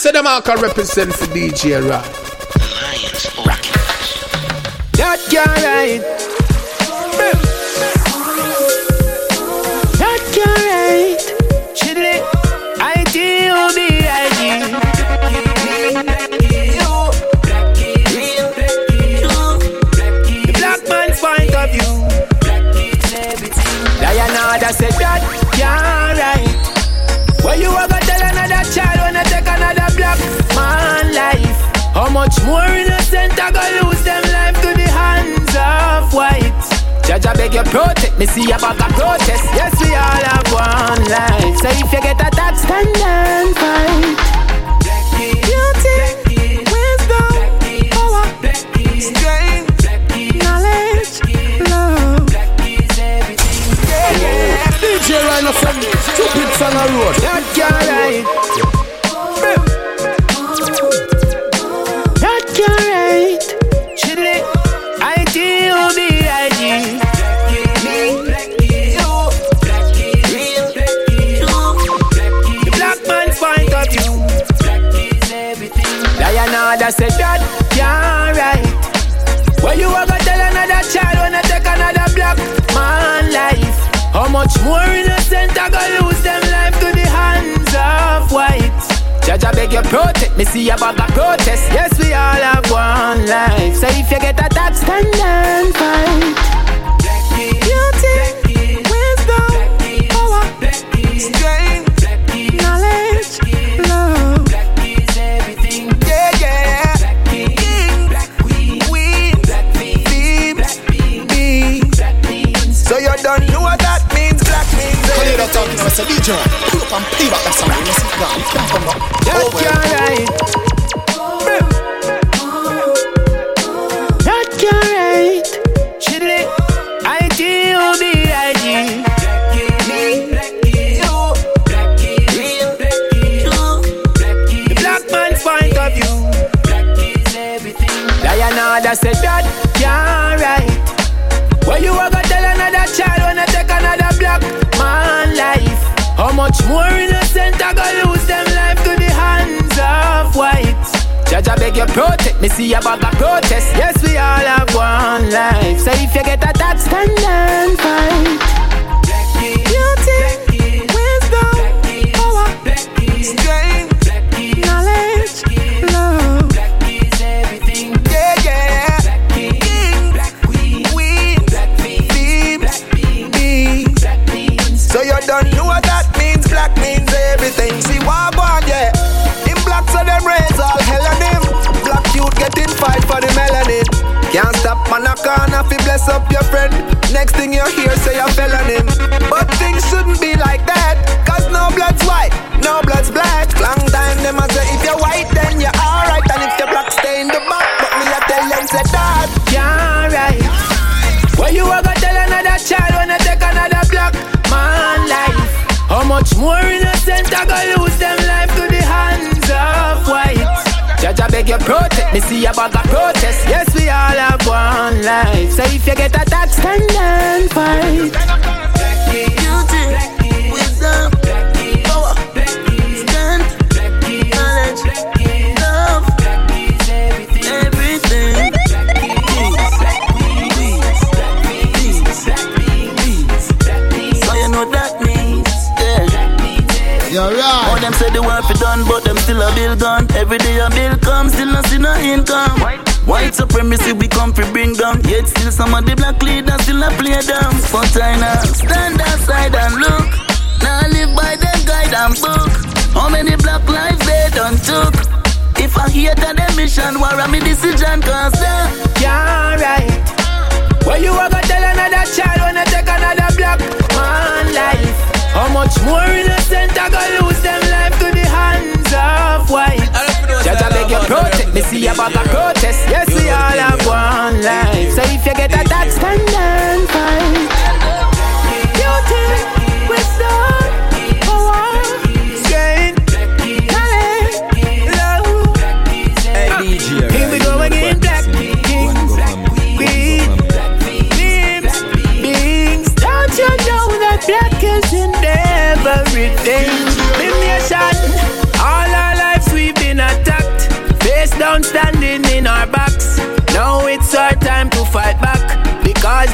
say them all can represent for DJ Rock. Lions Rocket. That can't right. That can't right. Chile, I-T-O-B-I-G. The black man's point of view. Diana said that can't right. Why you ever tell another child much more innocent I gonna lose them life to the hands of white? Judge, I beg you protect me, see about the protest. Yes, we all have one life. So if you get attacked, stand and fight. Beauty, wisdom, power, strength, knowledge, love. DJ Rhino from Stupid Son of Road. That can't right. Much more innocent I gonna lose them life to the hands of white? Judge, I beg you protect me, see about the protest. Yes, we all have one life. So if you get attacked, stand and fight. Say DJ, pull up and play back that song. You see, you can't come back. That Oh, well. More innocent I gonna lose them life to the hands of white? Judge, I beg you protect me, see about the protest. Yes, we all have one life. So if you get attacked, stand and fight. Bless up your friend. Next thing you hear, say on him. But things shouldn't be like that. Cause no blood's white, no blood's black. Long time them a say if you're white, then you're alright. And if you're black, stay in the back. But me a tell them say that. Can't right. Why you ever tell another child when I take another black man life? How much more innocent I gonna lose them life to the hands of white? Judge, I beg you protect me, see about the protest. Yes, we all have one life. So if you get attacked, stand and fight. Beauty, wisdom, power, strength, knowledge, love, everything. So you know that means, yeah. You're All right. them say the work fi done, but them still a bill gun. Every day a bill come, still not see no income. White supremacy we come fi bring down. Yet still some of the black leaders still a play them. I now stand aside and look. Now I live by them guide and book. How many black lives they done took? If I hear that them mission, war me decision cause they can't right. Why you ever tell another child when I take another black man life? How much more innocent I gonna lose them life to the hands of white? Judge, I beg you protect me, see about the protest. Yes, we all have one life. So if you get attacked, stand and fight. Beauty, wisdom,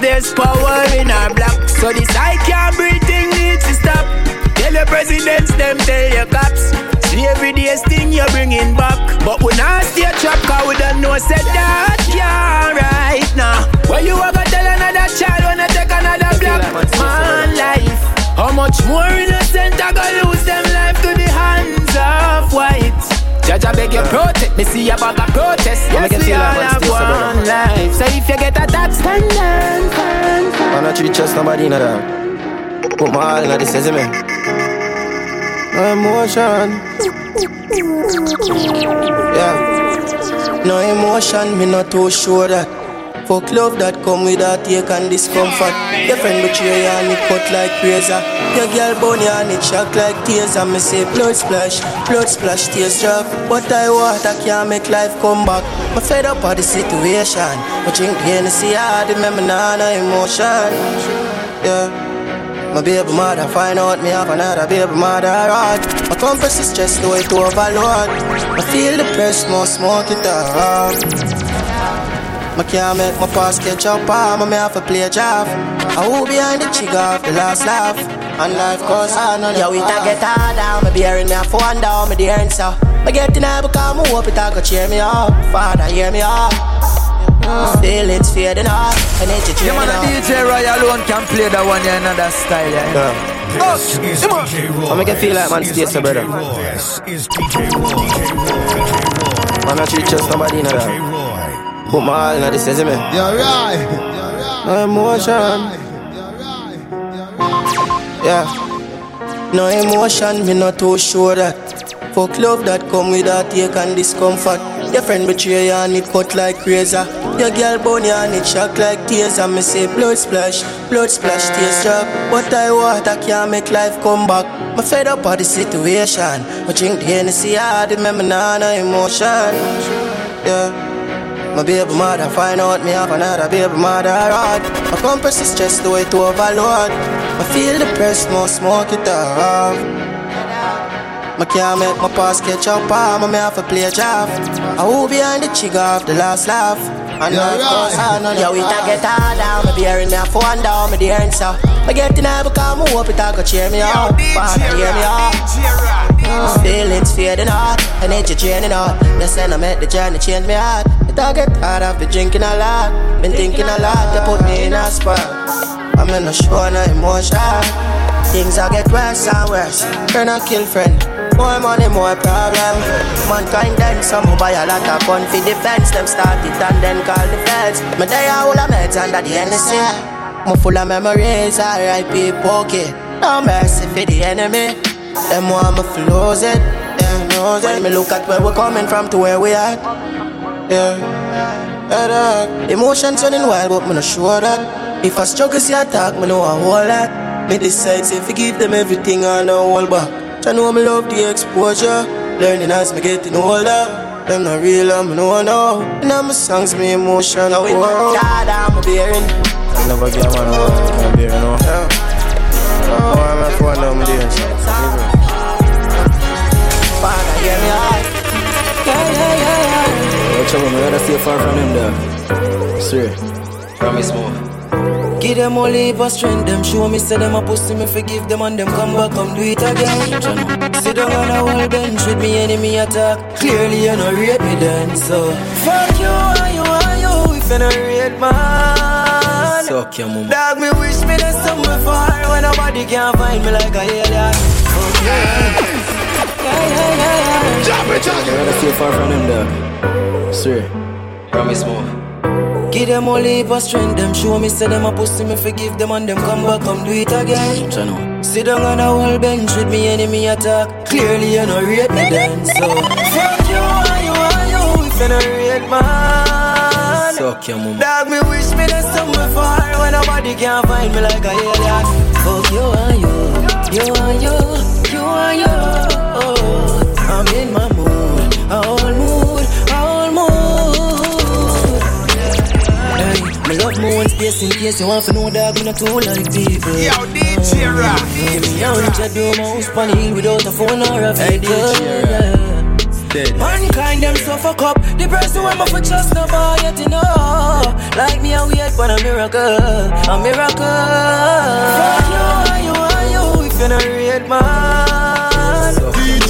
there's power in our block. So this I can't breathe thing needs to stop. Tell your presidents, them tell your cops. See every day's thing you're bringing back. But we not stay trapped, cause we don't know said that can't right now. Well, you ever tell another child when I take another black man life? How much more innocent I gonna Judge, I beg you protect me, see a bag of protest. Yes, we all have one life. So if you get attacked, stand down, stand down. Man, I treat trust nobody in that. Put my all in this, see? No emotion. Yeah. No emotion, me not too sure that. Fuck love that come with that take and discomfort. Your friend betray you and it cut like razor. Your girl you and it shock like tears. And me say blood splash, blood splash, tears drop. But I I can't make life come back. Me fed up of the situation. But drink the Hennessy ah, hard, remember nah, no emotion. Yeah. My baby mother find out me have another baby mother right. My compass is just the way to overload. I feel the press more smoke it up. I can't make my past catch up, I'm me have to play a job. I will behind the chick off the last laugh. And life goes on and yeah, we ta get harder. Me bearing me a phone down, me the answer. Me get in there because me hope it a go cheer me up. Father, hear me up. Mm, Feelings fading off, energy Yeah, draining man, a off. DJ Roy alone can play that one in another style, yeah. Yeah. Oh, this is DJ Roy. I make it feel like man stay so brother. This is DJ Roy. DJ Man, I treat trust nobody in DJ that. Roy. Put my all in this, you see me? You're right. No emotion. Yeah. No emotion, me not too sure that. Fuck love that come with that take and discomfort. Your friend betray you and it cut like razor. Your girl bone you and it shock like tears. And me say blood splash, blood splash, tears drop. But I want I can't make life come back. Me fed up of the situation. Me drink the Hennessy hard, remember nah, no emotion. Yeah. My baby mother find out me have another baby mother right. My compass is just the way to overload. I feel the press more smoke it off. I can't make my past catch up, ah, I'm me have to play a job. I will behind the chick off the last laugh. And Yeah, life goes right. on and yeah, we ta get harder. Me bearing me a phone down, me the answer. I get in there because me hope it a go cheer me up. Father, hear me up. Feelings fading out, energy draining out. You say I make the journey change me heart. All get hard, I've been drinking a lot, been thinking a lot. They put me in a spot. I'm in a show, no emotion. Things I get worse and worse. Friend and kill friend. More money, more problem. Mankind then some who buy a lot of gun for defense. Them start it and then call the feds. Me die all the meds under the NSA. Me full of memories, R.I.P. Pokey. No mercy for the enemy. Them want me to lose it. Yeah, knows it. When me look at where we're coming from to where we at. Yeah. Yeah, dog. Emotions running wild, but me not sure that. If I struggle, see attack, me know a whole lot. Me decide say forgive them everything and no hold back. I know me love the exposure. Learning as me getting older. Them not real, I'm no no. And all my songs, me emotion. Now we work hard, I'm bearing. I never be a man, I'm bearing, no. Yeah. Oh, I'm not for them, dear. Father, hear me out. Trouble, me rather stay far from them there. Swear. Promise more. Give them all leave a strength, them show me say them a pussy me forgive them and them come back come do it again. Sit down on a whole bench with me enemy attack. Clearly you no rate me then, so fuck you and you and you if you no rate man. Suck your mama. Dog me wish me there's somewhere far when nobody can find me like a alien. Fuck you. Yeah, yeah, yeah, yeah. Me rather stay far from them Swear. Promise more. Give them all a strength, them show me say them a pussy me forgive them and them come back come do it again. Channel. Sit down on a whole bench with me enemy attack. Clearly you no rate me then, so fuck you and you are you if you no rate man. Suck your mama. Dog me wish me there's somewhere far when nobody can find me like a alien. Fuck you and you, you and you, you and you. My own space in case you want to know dog, me not too like people. Yo, DJ Rock. Give me a hundred do my house on the hill without a phone or a video. Yeah. Dead. Mankind them so fuck up. The person who I'm for trust no boy yet you know. Like me, I wait for a miracle, a miracle. Fuck you, are you, are you? If you're not real man.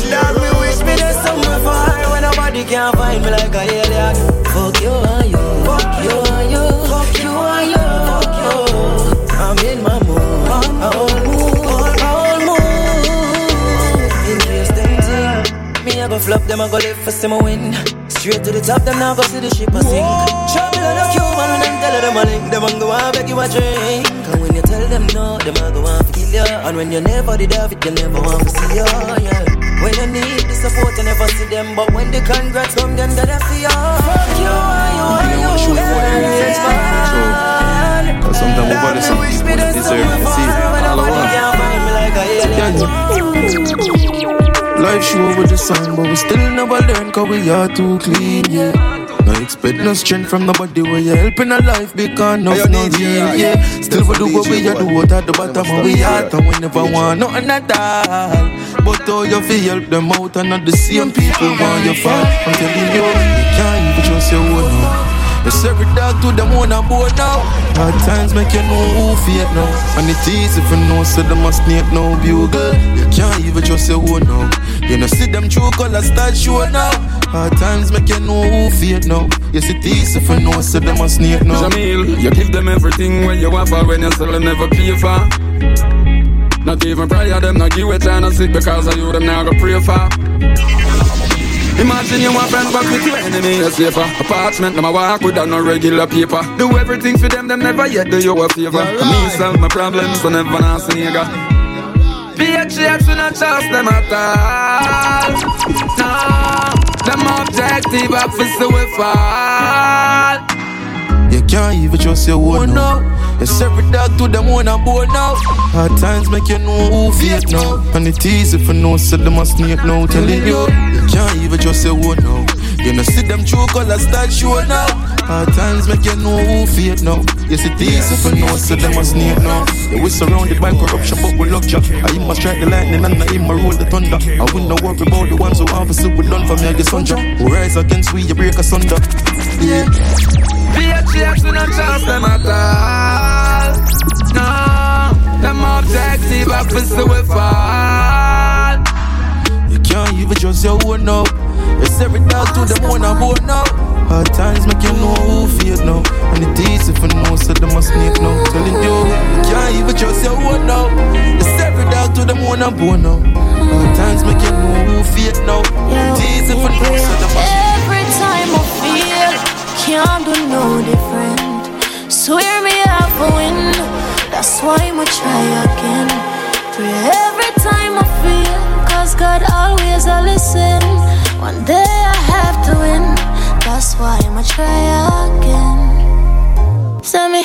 That me wish me there's somewhere far when nobody can find me like a alien. Fuck you, are you? Fuck you, are you? I'm in my mood. I all move, all move. In case them think me I go flop, them I go live for see me win. Straight to the top, them now go see the ship a sink. Trouble on a Cuban and them tell them a link. Them a go and beg you a drink. And when you tell them no, them a go and kill you. And when you never did have it, you never want to see you. Yeah. When you need the support, you never see them. But when the congrats come, then they feel you. Fuck you, are you, are you? for the defense, man. So, but sometimes we bother some people that deserve to see all I Life show with the sun, but we still never learn cause we are too clean, yeah. No expect no strength from nobody where you're helping a life because no no yeah. Still we do what we are do out at the bottom of we heart and we never want nothing at all. But all you feel help them out and not the same people want your fall. I'm telling you, you can't even trust your own now. Yes, every dog to them own a board now. Hard times make you know who fear now. And it easy for no, so them a snake no bugle. You can't even trust your own now. You know, see them true colors start show now. Hard times make you know who fear now. Yes, it easy for no, so them a snake now. Jamil, you give them everything when you offer when you sell them never pay for. Not even prayer them not give a chance sick because of you them now go pray for. Imagine you want friends but with your enemy a safer Apartment them a walk with no regular paper. Do everything for them, them never yet do you a favor. Me solve my problems, so never not see nigga PHX we not trust them at all No, them objective officer we fall. You can't even trust your own oh, now. Yes, every dog to them own a born now. Hard times make you know who fake now. And it easy for no, so them a snake now. Telling you, you can't even just your own now. You know, see them true colors start show now. Hard times make you know who fake now. Yes, it easy for no, so them a snake now. Yeah, we surrounded by corruption, but we love ya. I must strike the lightning and I ma roll the thunder. I will not worry about the ones who a super done for me, I get sunja. Who rise against we, you break asunder. Yeah. PHX we not trust them at all No, them objective officer we fall You can't even trust your own now. Yes, every dog to them own a boat now. Hard times make you know who fear now. And it easy for no, so them a snake now. Telling you, you can't even trust your own now. Yes, every dog to them own a boat now. Hard times make you know who fear now. It easy for no, so them time I feel, can't do no different. Swear me off a win, that's why I'ma try again. Pray every time I feel, cause God always a listen. One day I have to win, that's why I'ma try again. Send me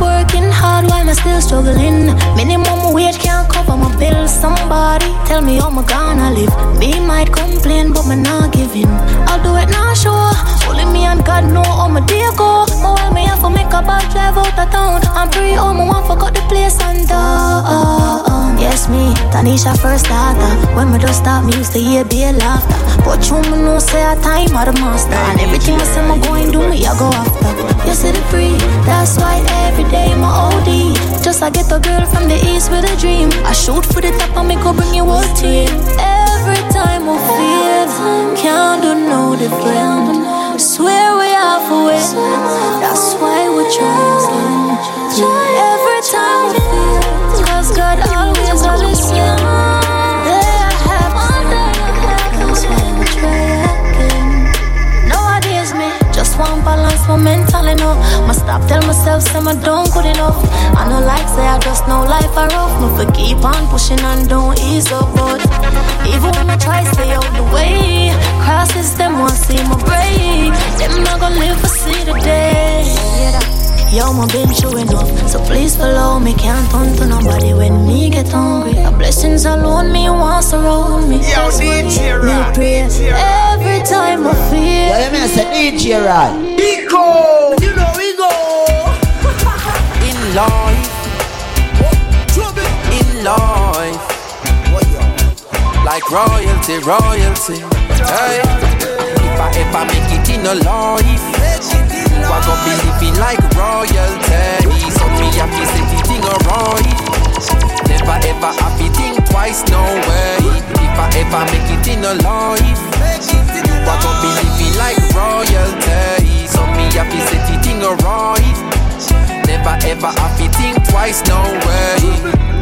working hard while I'm still struggling. Minimum wage can't cover my bills. Somebody tell me how I'm gonna live. Me might complain, but me not giving. I'll do it now, sure. Only me and God know how my day go. My while me have to make a bad drive out of town. I'm free, oh, my one forgot the place and uh, Yes, me, Tanisha first starter. When me just start, me used to hear be laughter. But you me know say a time of the master. And everything I say me going do me, I go after. You see the free, that's why every day my OD. Just I get a girl from the east with a dream. I shoot for the top and me go bring you whole team. Every time I feel, can't do no different. Swear we have a win, that's why we try again. Every time I feel, cause God always a listen. There I have that's why we try again. Nowadays me just want balance my mental enough. Must stop tell myself say I don't good enough. I know like say I just know life a rough. For keep on pushing and don't ease up, but even when I try stay out the way, crosses them want see my break. Them not gonna live to see the day. Yo, my been true enough, so please follow me. Can't turn to nobody when me get hungry. A blessings alone me wants around me. Yo, DJ Me Rod. pray every time I feel. Yeah, you mean I said DJ Rod. Eco. You know we go. In life, in life, like royalty, royalty. Hey, if I ever make it in a life, are gonna be living like royalty. So me happy set the thing alright. Never ever happy think twice, no way. If I ever make it in a life, are gonna be living like royalty. So me happy set the thing alright. Never ever happy think twice, no way.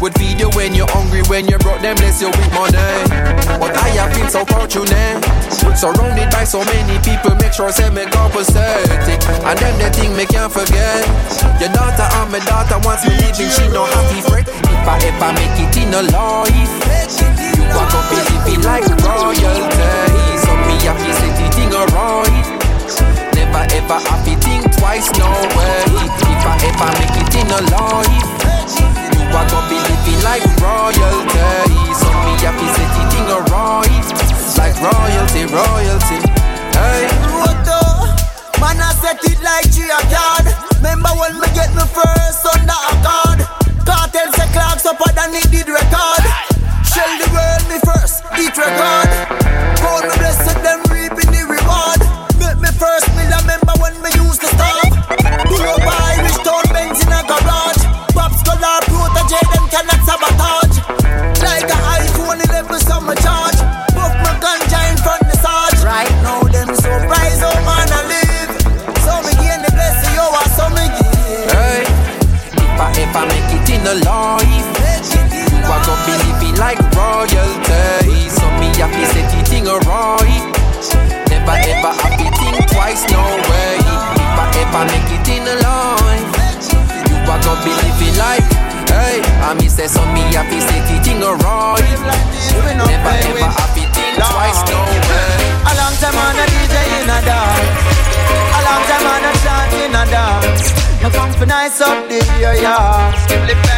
Would feed you when you're hungry, when you're broke, then bless you with money. But I have been so fortunate, surrounded by so many people, make sure say me compensating. And then the thing me can't forget. Your daughter and my daughter wants me living, she no happy fret. If I ever make it in a life, you are gonna be living like royalty. So me happy say the thing alright. Never ever happy think twice, no way. If I ever make it in a life, are gonna be living like royalty. So me happy say the thing alright, like royalty, royalty. Hey. Roto, man I set it like G a card. Remember when me get me first under a card? Cartel say clocks up and it did record. Shell the world me first, beat record. Call me blessed, them reaping the reward. Make me first me remember when me used to stop. Pull up it a life, are gonna be living like royalty. So me happy set the thing alright. Never ever happy think twice, no way. If I ever make it in a life, you are gonna be living like. Hey, I me say so me happy set the thing alright. Never ever happy think twice, no way. A long time on a DJ in a dance. A long time on a chant in a dance. Me come for nice up the area.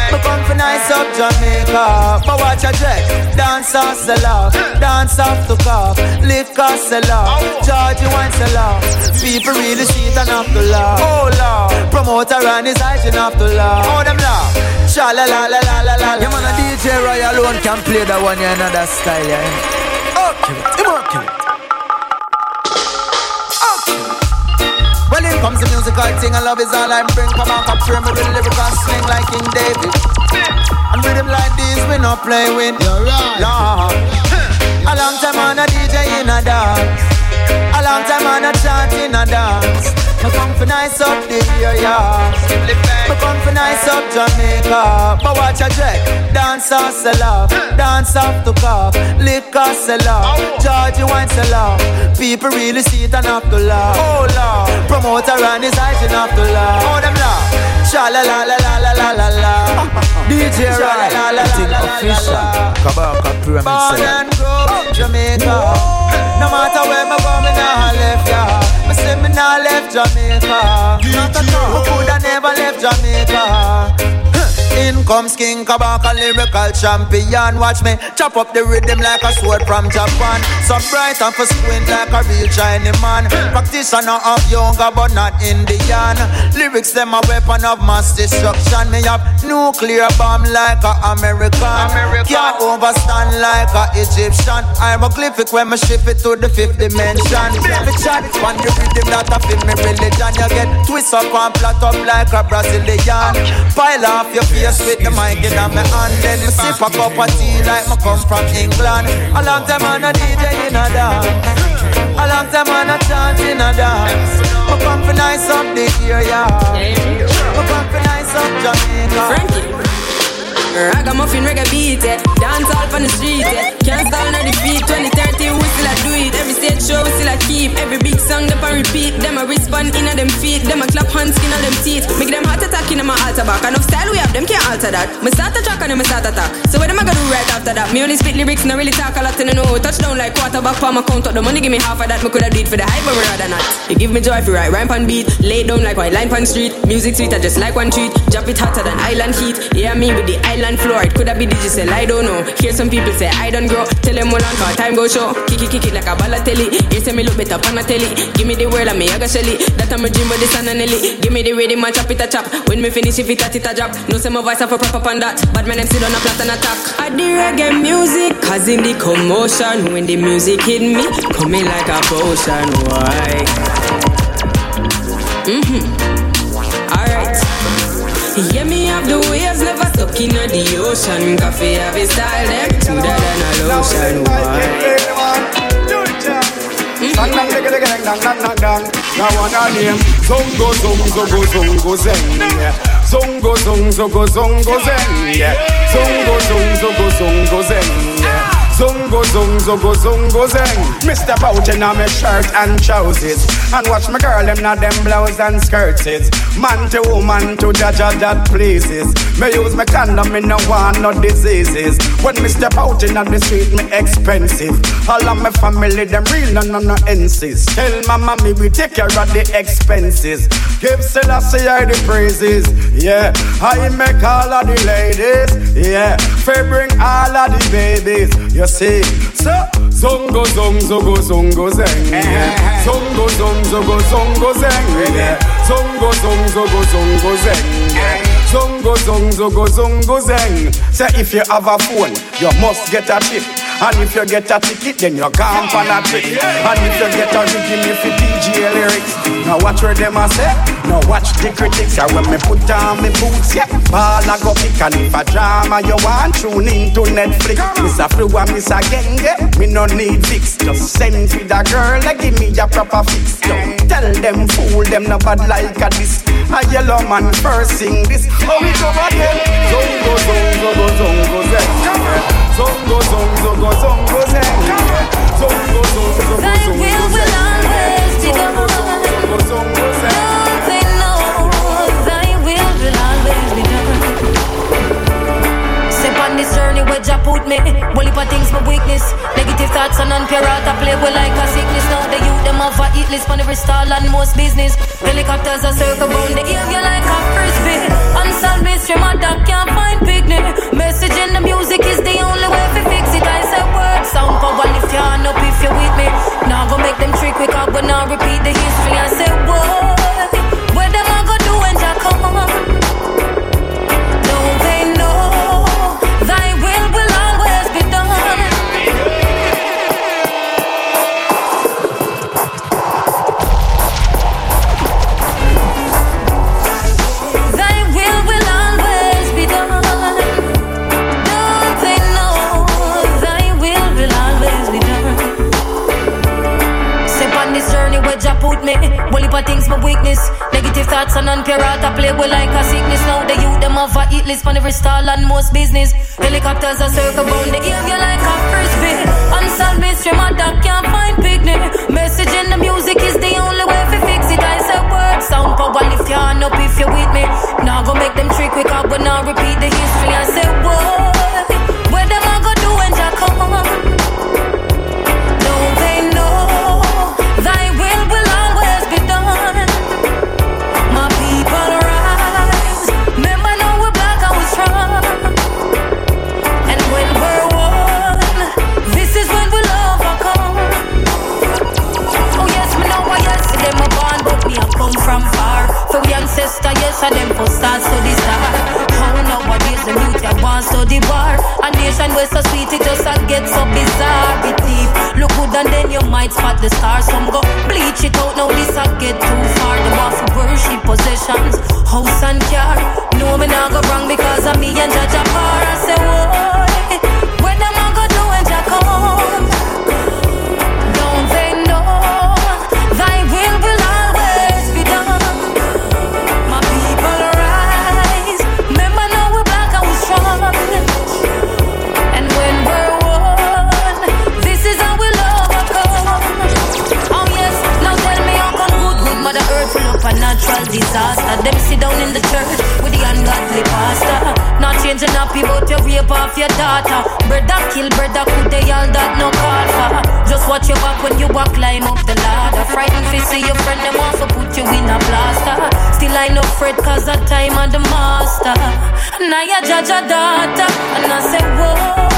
Me come for nice up Jamaica. But watch a check. Dance off sell out. Dance off to cough. Liquor sell out. Oh. Georgie wine sell out. People really see it and have to laugh. Oh Lord. Promoter and his hygiene have to laugh. Oh them laugh. Sha la la la la la la. Yeah, man, a DJ Roy alone can play that one, yeah, another style, yeah. Oh, comes the musical thing, and love is all I bring. Come on, capture me with lyrical sling like King David. And rhythm like this, we not play with. You're right. A long time on a DJ in a dance. A long time on a chant in a dance. Me come for nice up the area. Me come for nice up Jamaica. But watch a check. Dance off sell off. Dance off to cough. Liquor sell off. Georgie wine sell off. People really see it and have to laugh. Oh Lord. Promoter and his hygiene have to laugh. Oh them laugh. Sha la la la la la la la la. DJ Roy, la la I think la la official. Kabaka Pyramid Born Seller. and grow in Jamaica. No matter where me go, me nah left ya. Me say me nah left Jamaica. Not at all. Me coulda never left Jamaica. In comes King Kabaka, lyrical champion. Watch me chop up the rhythm like a sword from Japan. So bright and for squint like a real Chinese man. Practitioner of younger but not Indian. Lyrics them a weapon of mass destruction. Me have nuclear bomb like a American. Can't overstand like a Egyptian. Hieroglyphic when me shift it to the fifth dimension. Me chat on the rhythm that I feel me religion. You get twist up and flat up like a Brazilian. Pile off your face with the mic in my hand. Then me sip a cup of tea like me come from England. A long time on a DJ in a dance. A long time on a chant in a dance. Me come for nice up the area. Me come for nice up Jamaica. Ragamuffin reggae beat it, dance all on the street it. Can't stall on the feet. 2030 we still a do it. Every stage show we still a keep. Every big song them a repeat. Them a respond in a them feet. Them a clap hands skin on them teeth. Make them heart attack in my altar back. Enough style we have them can't alter that. Me start a track and then me start attack. So what am I gonna do right after that? Me only spit lyrics, not really talk a lot, and I know touchdown like quarterback for my count up. The money give me half of that, me coulda do for the hype, but rather not. You give me joy if you write rhyme on beat, lay down like white line on street. Music sweet, I just like one treat. Drop it hotter than island heat. Yeah, me with the island floor. It coulda be digital, I don't know. Hear some people say I don't grow. Tell them all on time go show. Kick it, kick it like a ball of telly. You say me look better on a telly. Give me the word and me I shelly. That I'm a dream with the sun and. Give me the rhythm and chop it a chop. When me finish if it a it a drop. No say my voice have a proper on that. But my name still on a flat and attack. I the reggae music, causing the commotion. When the music hit me, coming like a potion. Why? Mm-hmm. Alright. Yeah, me have the waves never stuck in the ocean. Coffee have a style, them to that than a lotion. Why? Dang dang dang dang dang dang dang dang. Now one a name. Zongo zongo zongo zongo zeng. Zongo zongo zongo zongo zeng. Zongo zongo zongo zongo zeng. Yeah. Zongo zongo zongo zongo zeng. Mr. Bouchen on my shirt and trousers. And watch my girl them not them blouse and skirts. Man to woman to jaja that places. Me use my condom, me no want no diseases. When me step out in the street, me expensive. All of my family, them real, no, no, no, insist. Tell mama me we take care of the expenses. Give Selassie I the praises. Yeah, I make all of the ladies. Yeah, fair bring all of the babies. You see, so zongo zongo eh, eh, eh. zongo zongo zeng. Zongo zongo zongo zongo zeng. Zongo zongo zongo zongo zeng. Zongo zongo zongo zongo zeng. Say if you have a phone, you must get a chip. And if you get a ticket, then you're gone for a trick. And if you get a rhythm, if you DJ lyrics. Now watch where them a say. Now watch the critics. And when me put on me boots, yeah, ball I go pick. And if a drama you want, tune into Netflix. Miss a flu and miss a genge. Me no need fix. Just send for the girl, like give me a proper fix. Don't tell them fool them no bad like a this. A Yellowman first sing this. Oh, we go again. Zongo, zongo, zongo, zongo, zongo. Zongo, zongo, zongo, zongo, zongo. Zongo, zongo, zongo, Thy zongo, will will always be done. zongo, zongo, zongo. Don't they know thy will will always be done? Step on this journey where Jah put me. If I things my weakness. Negative thoughts and unpure out I play with like a sickness. Now the youth them have a eat list on every stall and most business. Helicopters are circle round the area like a frisbee. Unsolved mystery, my with like a sickness. Now the youth them have a eat list on every stall and most business. Helicopters are circle round the area like a frisbee. Unsolved mystery, my dog can't find picnic. Message in the music is the only way to fix it. I say word sound power lift your hand up if you're with me. Now go make them trick quick up, but now repeat the history. I say what? Where them I go do when Jah come? And them for start study star. How nowadays the youth that want study bar. A nation where so sweet it just a get so bizarre. It deep, look good and then you might spot the stars. Some go bleach it out, now this a get too far. They want to worship possessions, house and car. No me not go wrong because of me and Jaja Par. I say why? Disaster. Them sit down in the church with the ungodly pastor. Not changing up, but you rape off your daughter. Brother kill brother, could they all that no call for? Just watch your back when you walk, climb up the ladder. Frightened to see your friend, them want to put you in a blaster. Still I no fret, cause the time of the master. Now you judge a daughter, and I say, boy,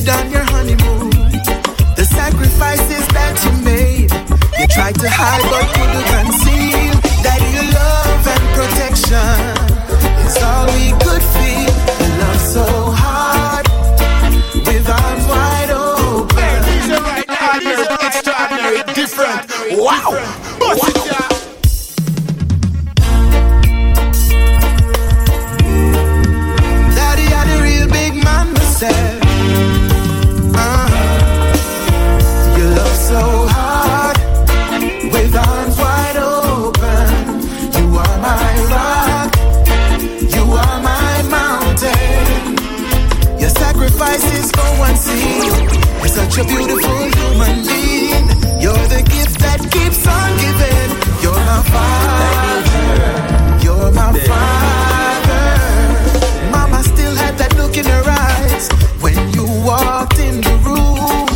did on your honeymoon. The sacrifices that you made, you tried to hide but couldn't conceal. That your love and protection is all we could feel. You love so hard, with arms wide open. Extraordinary, different. Wow. Bust such a beautiful human being. You're the gift that keeps on giving. You're my father, you're my father. Mama still had that look in her eyes when you walked in the room.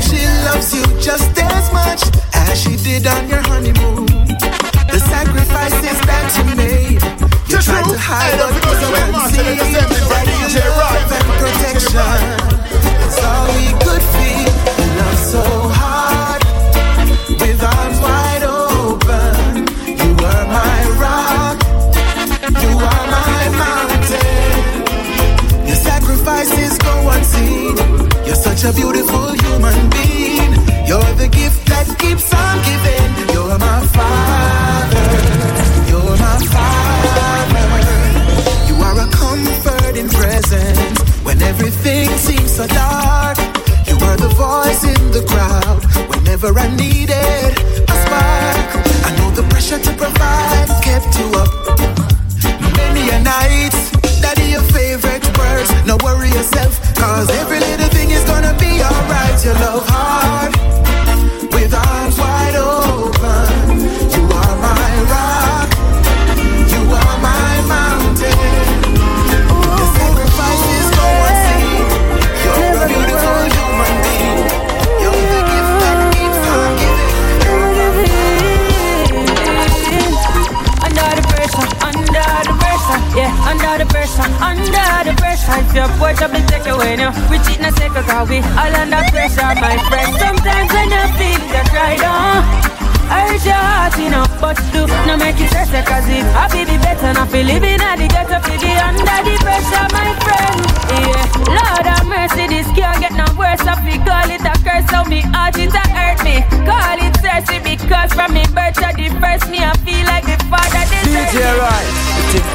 She loves you just as much as she did on your honeymoon. The sacrifices that you made, you tried to hide couldn't see. That your love and protection such a beautiful human being. You're the gift that keeps on giving. You're my father. You're my father. You are a comforting presence when everything seems so dark. You are the voice in the crowd whenever I needed a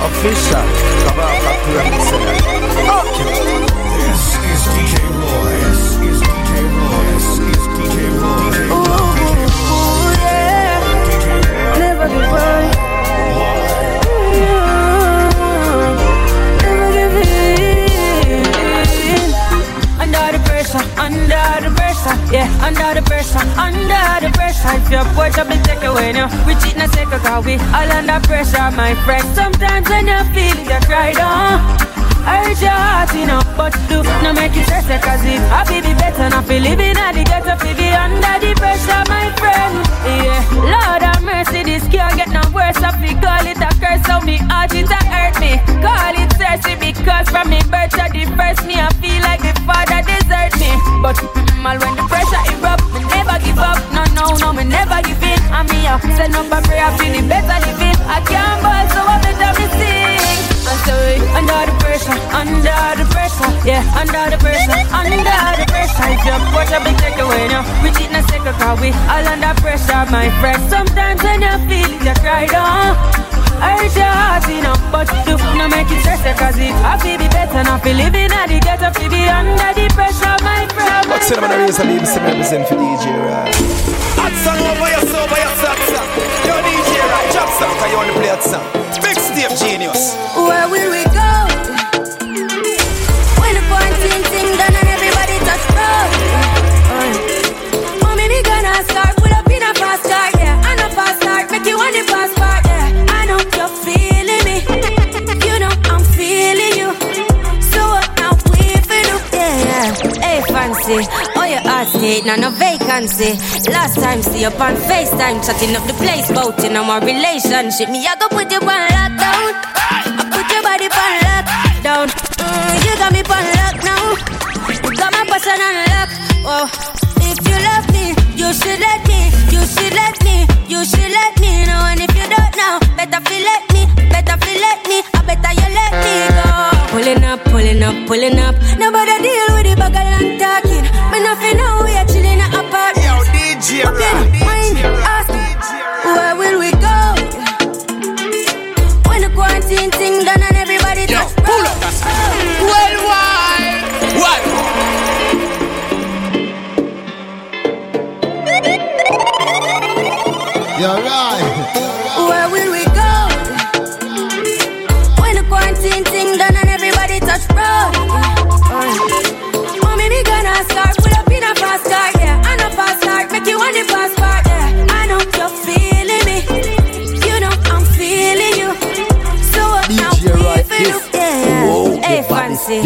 official. Kabaka Pyramid under the pressure, under the pressure. If your boy shall be take away now, we cheat in a second, cause we all under pressure, my friend. Sometimes when you feel you cry down. I hurt your heart, you know, but do not make it stress cause it I be better, not feel living at the ghetto, feel be under the pressure, my friend. Yeah, Lord have mercy, this can't get no worse. I feel call it a curse, so me heart it a hurt me. Call it thirsty because from me birth to the me, I feel like the father desert me. But all when the pressure erupt, never give up. No, no, no, never give in. And me up, send up a prayer, feel the better living. I can't ball, so I. I'm sorry, under the pressure, under the pressure. Yeah, under the pressure, under the pressure. If watch a big take away now, we in a second, cause we all under pressure, my friend. Sometimes when you feel it, you cry down. Hurt your heart, know, but you no make it stress cause it I feel be better, not feel living at the ghetto, feel be under the pressure, my friend. Cinnamon and raise a leave, represent for DJ, right? Hot song over your soul, over your sock, sock. Yo, DJ, right? Drop song, cause you want to play hot song. Big Steve Genius. Where will we heart now no vacancy. Last time see you on FaceTime, chatting up the place, bout in my relationship. Me, I go put you on lockdown. I put your body on lockdown. Mm, you got me on lock now. You got my passion on lock. Oh, if you love me, you should let me. You should let me. You should let me know. And if you don't know, better feel let me. Better feel let me. I better you let me go. Pulling up, pulling up, pulling up.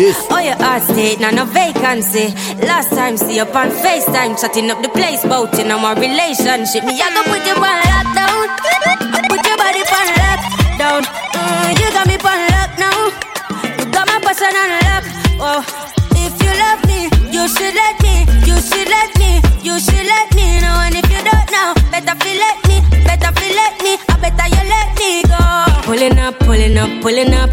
This. Oh, your heart state, now no vacancy. Last time, see you on FaceTime, chatting up the place, bout in our relationship. Me, I go put you on lockdown. Put your body on lockdown. Mm, you got me on lock now. You got my passion on lock. Oh, if you love me, you should let me. You should let me. You should let me know. And if you don't know, better feel let me. Better feel let me. I better you let me go. Pulling up, pulling up, pulling up.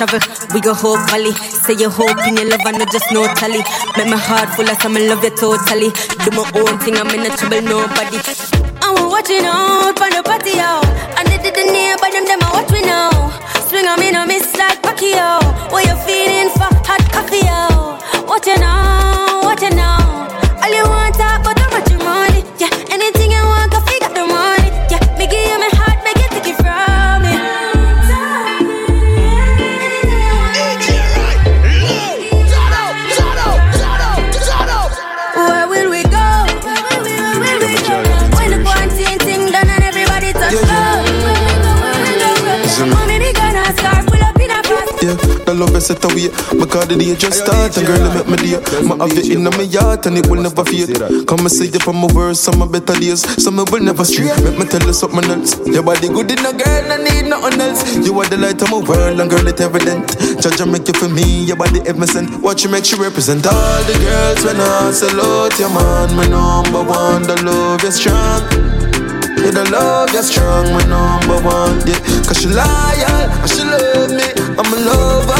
We go whole valley. Say you hope in your love and not just no tally. Make my heart full of some love you totally. Do my own thing, I'm in a trouble nobody. I'm watching out for the patio. And they did the neighbor, them, them, I watch we now. Swing on me, no miss like Pacquiao. What you feeling for hot coffee? What you know, what you know? All you want talk how much you money. Yeah, anything love is set away. Because the day just start and girl, make me day. My have it in my yard and it will never fade. Come and say you from my worst, some of better days. Some will never stray. Make me tell you something else. Your body good in a girl, I need nothing else. You are the light of my world and girl, it's evident. Judge make you for me, your body sent. Watch you make you represent all the girls when I salute your man. My number one, the love is strong. Yeah, the love you strong, my number one, yeah Cause she loyal, and she love me I'm a lover, my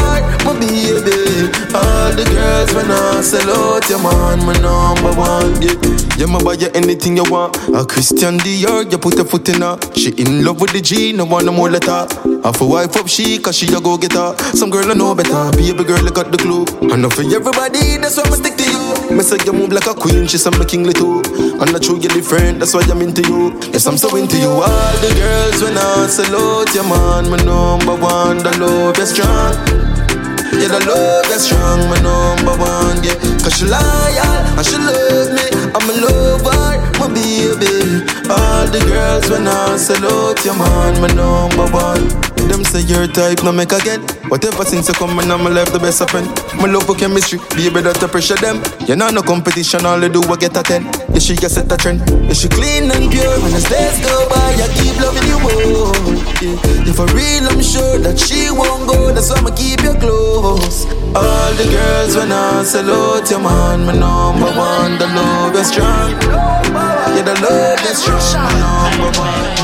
baby. All the girls when I sell out your man, my number one, yeah. Yeah, me buy you anything you want. A Christian Dior, you put a foot in her. She in love with the G, no one no more letter Half a wife up she, cause she a go get her. Some girl I know better, baby girl I got the clue. I know for everybody, that's why I stick to you. Me say you move like a queen, she say me kingly too I'm not true, you're different, that's why I'm into you. Yes, I'm so into you. All the girls when I salute your man My number one, the love is strong Yeah, the love is strong, my number one, yeah. Cause she loyal and she love me. I'm a lover, my baby. All the girls when I salute your man, my number one. Them say your type, no make again. Whatever since you come in, I'm left the best of friend. My love for chemistry, baby, that to pressure them. You know no competition, all they do I get a ten. Yeah, she get set a trend. Yeah, she clean and pure. When the days go by, I keep loving you more. Yeah, if for real, I'm sure that she won't go. That's why I'ma keep you close. All the girls when I salute your man, my number one. The love is strong. Yeah, the love is strong, my number one.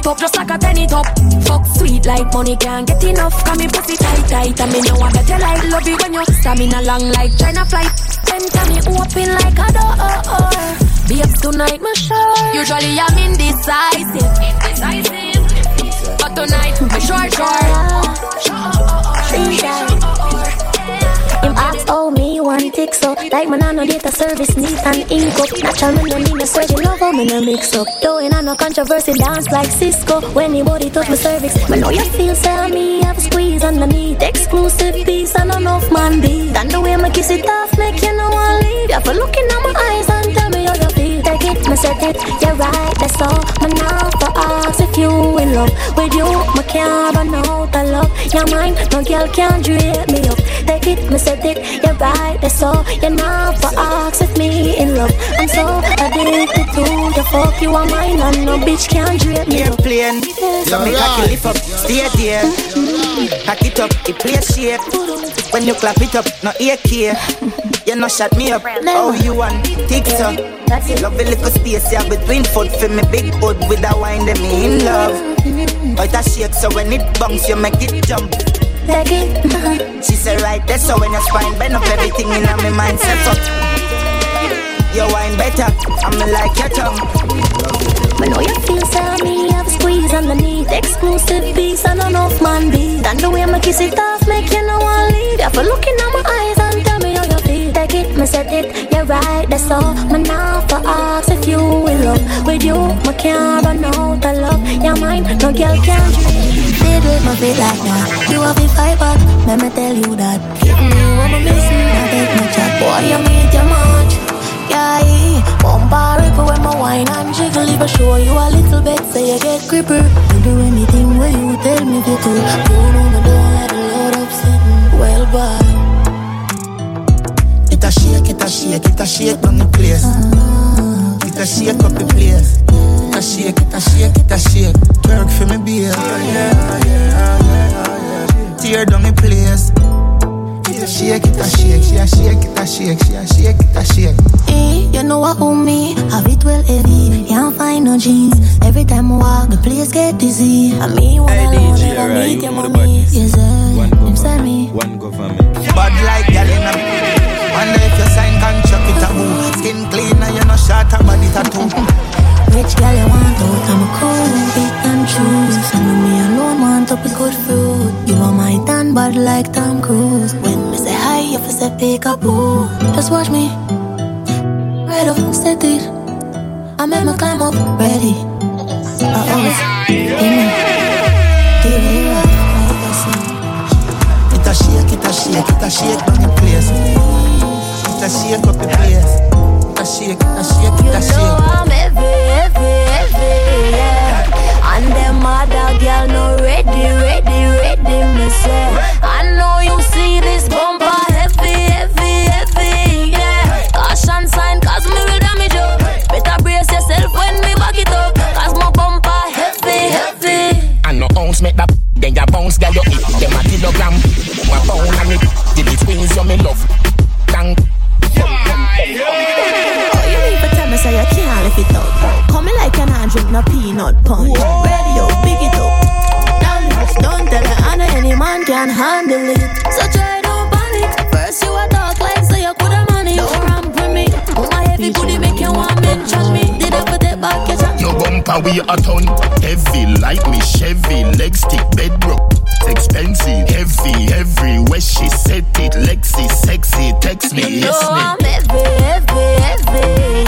It up, just like a penny top. Fuck sweet like money can't get enough. Cause me pussy tight tight, and me know I bet you like. Love it when you stamina long like China flight. Enter me open like a door. Babes tonight, me sure. Usually I'm indecisive. But tonight, me sure, sure. Him ask me one tick so. Like man I no data service neat and ink up. Natural me no need no surgery love how me no mix up. Though in a controversy dance like Cisco. When anybody touch my cervix Me know you feel say me have a squeeze underneath Exclusive piece and enough man be. Than the way me kiss it off make you no want leave. You for looking at my eyes and tell me how you feel Take it, me set it, you're right, that's all. Me now for ask if you in love With you, me can't run out of love. Your mind, no girl can drape me up. Take it, me set it, you're right, that's all. You're now for ask if me in love. I'm so addicted to the fuck You are mine and no bitch can drape me up. Airplane, so me cock it lift up, stay there. Cock it up, it play shape. When you clap it up, no ear care. You no shut me up. Oh, you want TikTok? Love a little space yeah between foot for me big hood with a wine that me in love. But a shake so when it bounce you make it jump. Take it, She said right there so when your spine bend up everything in my mind set up. Your wine better, I'm like your tongue. Me know you feel me have a squeeze underneath Exclusive piece and enough man be Than the way me kiss it off make you no want leave for looking at my eyes me set it, you're right, that's all Me now for ask if you in love. With you, me can't run out of love. Your mind, no girl can dream Did with my feet like that You have to fight back, let me tell you that. Mm, if you want me missing, I take my chat. Boy, you meet your much. Yeah, bumper ripper when my wine and jiggle If I show you a little bit, say you get gripper You do anything where you tell me to do. You know me don't let a load upset Well, bye a shake, it a shake, it a shake on the place. It a shake up the place. It a shake, it a shake, it a shake. Twerk for me, babe. Yeah, yeah, yeah, Tear down the place. It a shake, it a shake, she a shake, it a shake, she a shake, it a shake. Eh, you know what own me Have it well heavy, can't find no jeans Every time I walk, the place get dizzy I mean, one alone, never meet your mommy Yes, sir, him send me One go for me. Bad like gal in a Wonder if you sign contract with a boo. Skin clean and you no short a body tattoo. Rich girl you want out, I'm a cool Pick and choose I know me alone want up a good fruit You are my tan bad like Tom Cruise. When me say hi, you fi say pick a boo Just watch me. Right up, set it I make me climb up, ready. I always give me Give it right, like I say It a shake, it a shake, it a shake on the place that shake up the place. That shake, that shake, that shake. You know I'm heavy, heavy, heavy, yeah. And them other girl no ready, ready, ready, me say. I know you see this bumper heavy, heavy, heavy, yeah. Caution sign, cause me will damage you. Better brace yourself when me back it up. Cause my bumper heavy, heavy. And no ounce make that, then your bounce, girl, you eat them a kilogram. My pound and it, did it twins, you me love. it up. Coming like an hand drink, no peanut punch. Radio, big it up. Knowledge, don't tell it, I know any man can handle it. So try, don't panic. First you a talk like, so you coulda money. Don't ramp with me. Oh my heavy booty make you want mention me. Did I put it back? Your bumper we a ton heavy like me Chevy. Leg stick, bedrock, expensive, heavy, everywhere she said it. Lexi, sexy, text me, you yes, know me. I'm heavy, heavy, heavy.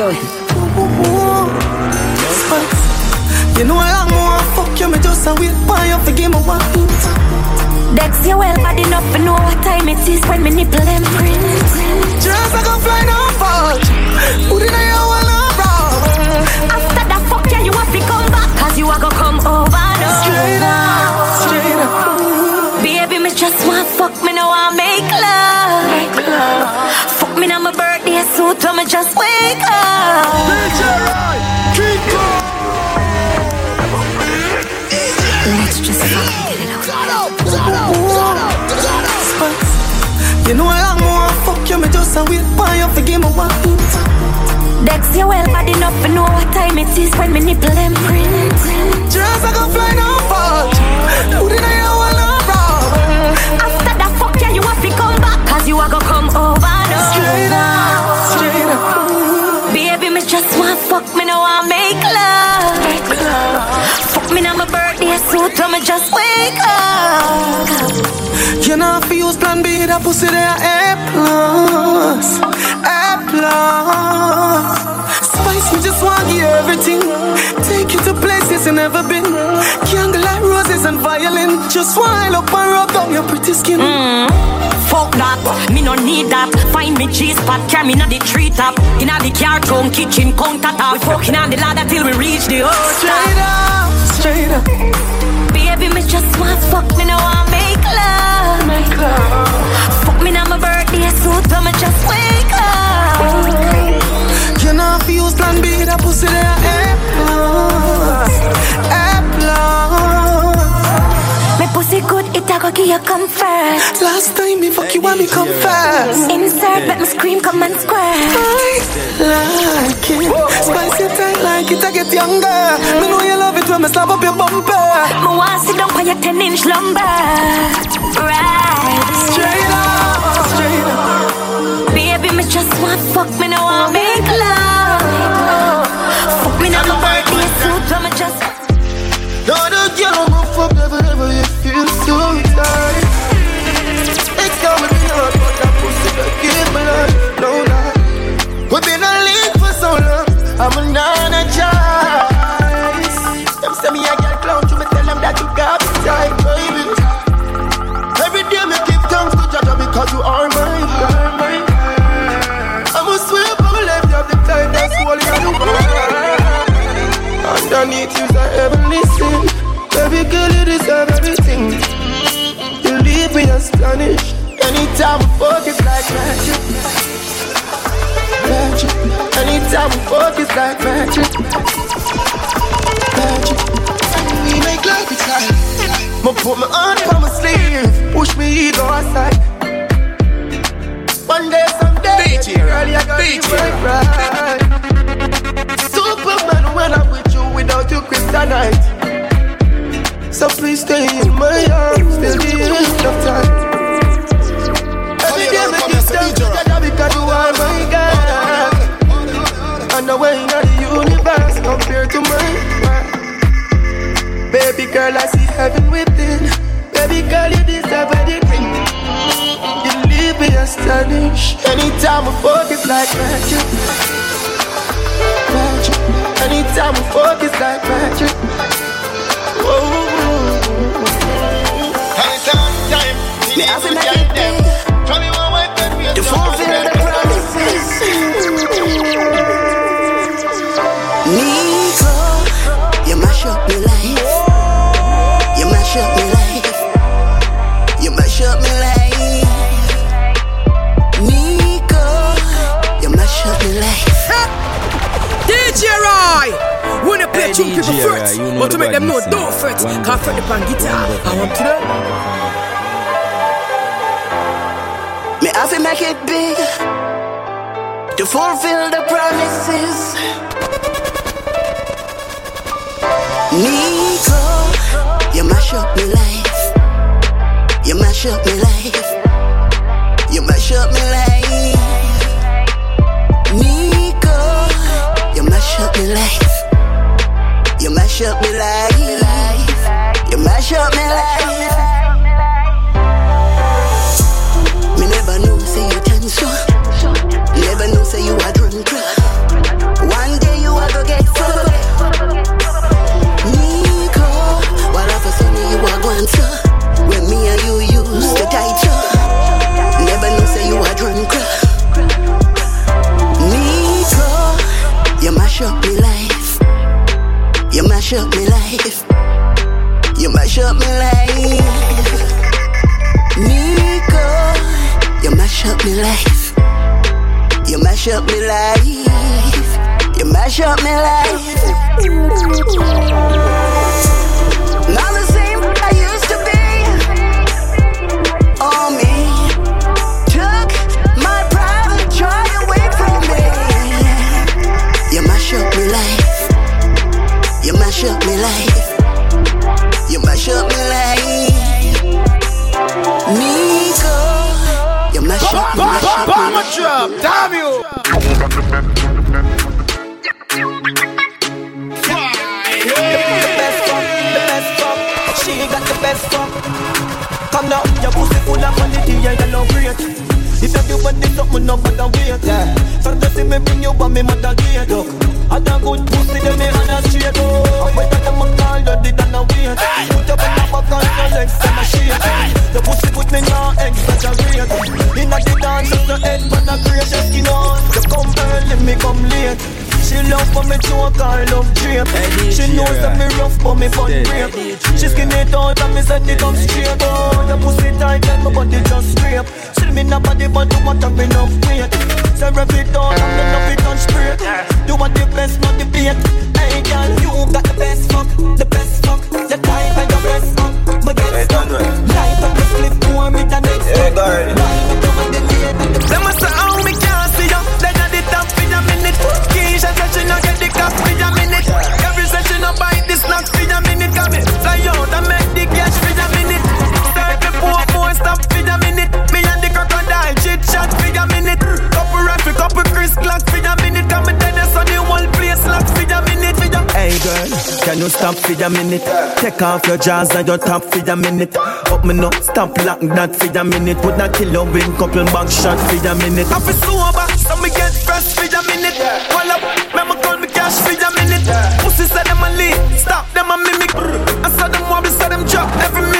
soy. panties when me nipple them print. Just I go fly no fault. Who did I will not rob? After that fuck yeah, you have to come back, cause you are gonna come over now. Straight up, straight up. Baby, me just want fuck me, no I make love. Make love. Fuck me now my birthday suit, so me just wake up. You know if you use plan B, that pussy there A plus, A plus spice, me just want you everything. Take you to places you never been. Candlelight, roses and violin. Just smile up and rub down your pretty skin. Mm. Fuck that, me no need that. Find me cheese pot, carry me not the tree top. Inna the car, trunk, kitchen, counter top. We fucking on the ladder till we reach the ocean. Straight up, straight up. Baby, me just want fuck, me now. want make love. Make love. Fuck me now my birthday suit, I'ma just wake up. Wake up you know if you use plan that pussy there A plus, A plus. Pussy good, it a go give you comfort. Last time me fuck you, want me come first. Insert, let me scream, come and square. I like it, spicy tight like it, I get younger. Me know you love it when me slap up your bumper. Me wanna sit down for your ten inch lumber. Anytime we focus like magic? Magic. We make love, it's like Ma put my hand on my sleeve. Push me ego aside One day, someday DJ, girl, you got me right, right. Superman when I'm with you without you kryptonite. So please stay in my arms till the end of time. Every day me give thanks to God because you are my God And the way in the universe compared to mine Baby girl I see heaven within Baby girl you deserve anything You leave me astonished Anytime I focus like magic magic. Anytime we focus like magic. Whoa. Anytime, time, Me have Wanna play Hey, two people Roy, you know but to make them know, badness, don't man. fret. One Can't fret the pan guitar. I want to know. Me have to make it big to fulfill the promises. Nico, you mash up my life. You mash up my life. You mash up my life. Nico, you mash up my life. You mash up me. You mash up me life. Mash up me life. You mash up me life. Nico, you mash up me life. You mash up me life. You mash up me life. Mash up me life. You mash up me life. Nico, you mash up, you mash up me Bomb a life. drop, damn you! The the best fuck. She got the best fuck. Come now, your pussy full of quality and you no great. If you do what this up, me no bother wait. Yeah. So just see me bring you on me mother gate. Look, I done good pussy, then me run a straight. Oh, I wait that I'm call, you did not wait. Put up in the back and your legs and a shake. The pussy put me now exaggerate. Inna the dance, just the head man a create skin on. You come early, me come late. She love for me joke, I love drape. She knows that me rough, but me fun break. She skin it out and me set it up straight. Oh, the pussy tight and my body just scrape. Tell me nobody but you want to be enough weight Serve it all and then love it on straight Do what the best, not the bait Hey girl, you got the best fuck, the best fuck. The type and the best fuck, my best fuck. Life and the flip, pour me the next fuck. Stop for a minute? Take off your jaws and your top for a minute. Up me no, stop like that for a minute. Would not kill you win couple back shot for a minute. I feel sober, so me get fresh for a minute. Call up, me me call me cash for a minute. Pussy say them a lead, stop them a mimic. I saw them wobble, saw them drop every minute.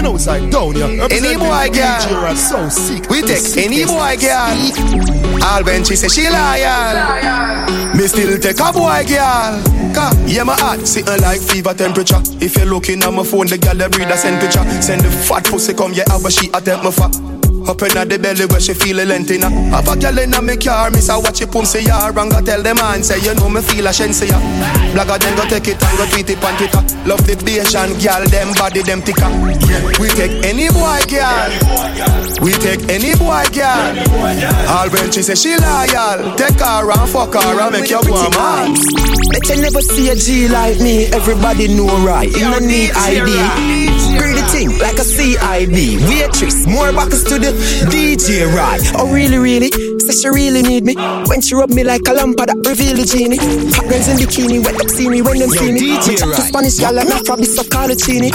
You know, side down, yeah. Any boy, girl. So sick. We take any boy girl. All when she say she loyal. Me still take a boy girl. Yeah, my heart sitting like fever temperature. If you're looking at my phone, the girl that send picture. Send the fat pussy come, yeah, but she attempt my fat. Up in the belly where she feel a length in her. Have a girl in me car, miss I watch it pum say ya. Wrong go tell the man say you know me feel a shen say ya. Blagger then go take it and go tweet it on Twitter. Love the Asian girl, them body them thicker. We take any boy girl. We take any boy girl. All when she say she loyal, take her and fuck her and make your woman. man. Bet you never see a G like me, everybody know right. You no need ID. Thing like a CID. Waitress, more boxes to the DJ right. Oh really, really? Say she really need me. When she rub me like a lamp that reveal the genie. Hot girls in bikini, wet up see me when them see me. DJ Me chat to right. Spanish gal and not probably so chini.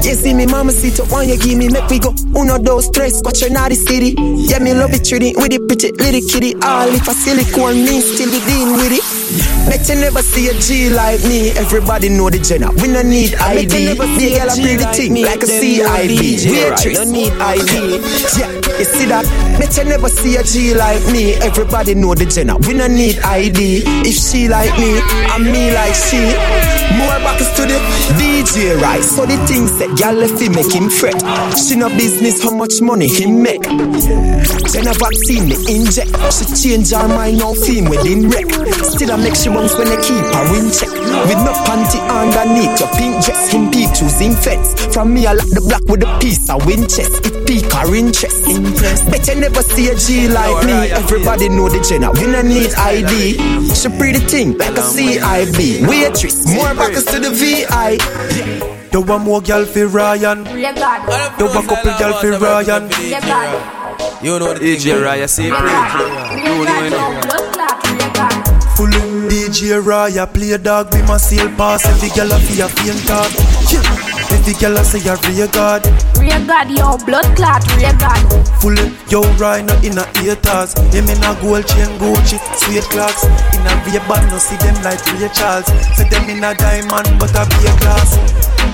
You see me, mama see to one you give me, make we go. Uno dos tres, watch your naughty city. Yeah, me love it treaty with it pretty little kitty. All if a silicone me still be dealing with it. Bet you never see a G like me. Everybody know the Jenna. We no need ID. Bet you never see a play the thing like a CID. Waitress, no need ID. Yeah, you see that? Bet you never see a G like me. Everybody know the Jenna. We no need ID. If she like me, and me like she. More backers to the DJ, right? So the thing said, girl left him make him fret. She no business how much money he make. Then a vaccine me inject. She change her mind now theme within wreck. Still I make she bounce when they keep her in check. With no panty underneath your pink dress. Him peep choosing fence. From me I like the black with a piece of win chest. It pique her interest. Bet you never see a G like me. Everybody know the Jenna. We no need ID. She pretty thing like a CIB. Waitress, more backers to the VI. You want more girl for Ryan? You want couple girl for Ryan? You know the DJ Raya, say play. You know, you know. Full DJ Raya play dog be my seal pass Every girl a fi a faint talk yeah. Every girl a say a real god. Real God, yo, blood clot, real God. Full yo Raya no in a haters. Him in a gold chain Gucci Sweet clocks. In a real band no see them like Ray Charles. Say them in a diamond but a be a glass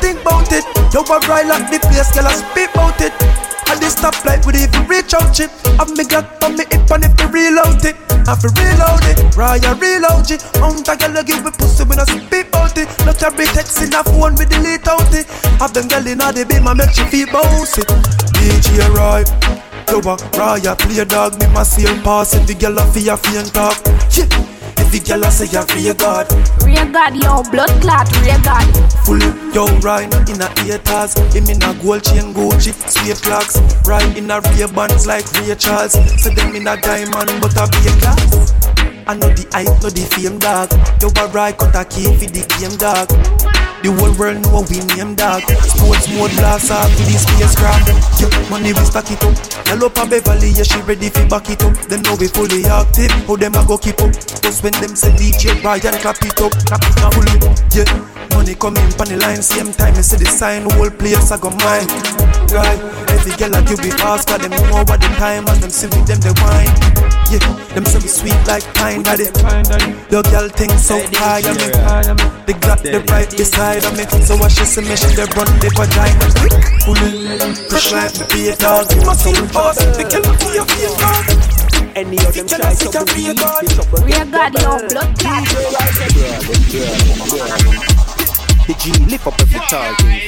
Think bout it. Yo a like the place girl a speak bout it and this stop like we even reach out chip Have me got on me hip and if we reload it. Have to reload it. Raya reload it. Mount a girl give me pussy when I speak out it. Not every text in a phone we delete out it. Have them girl in a the beam and make she feel bouncy DJ Roy Yo Raya play dog. Me my seal pass If the girl a fear faint talk. Yeah The girl a say a real god. Real God, yo, blood clot, real God. Full yo right in a haters Him in a gold chain Gucci Sweet clocks. Right in a real bands like Ray Charles. Say them in a diamond but a be a glass. I know the hype, know the fame dog. Yo a right cut a key for the game dog the whole world know we name dog. Sports mode blast off to the spacecraft Yo, money we stack it up. Tell up Beverly, yeah she ready fi back it up. Them know we fully active, how them a go keep up? Cause when them say DJ Brian clap it up. Clap it up. Fully, yeah Money coming pon the line, same time I see the sign, whole place I go mine. Right, every girl I give me fast, cause them know what the time and them see with them the wine. Yeah, them say we sweet like pine. Daddy. Your girl think so high on me. They got the right beside of me, so I she see me, she they run the vagina. Fully, push like the beer dog, you must see fast. The girl be a beer dog. Any of them try to be a god. Real God, yo, blood clot. The G lift up every talking.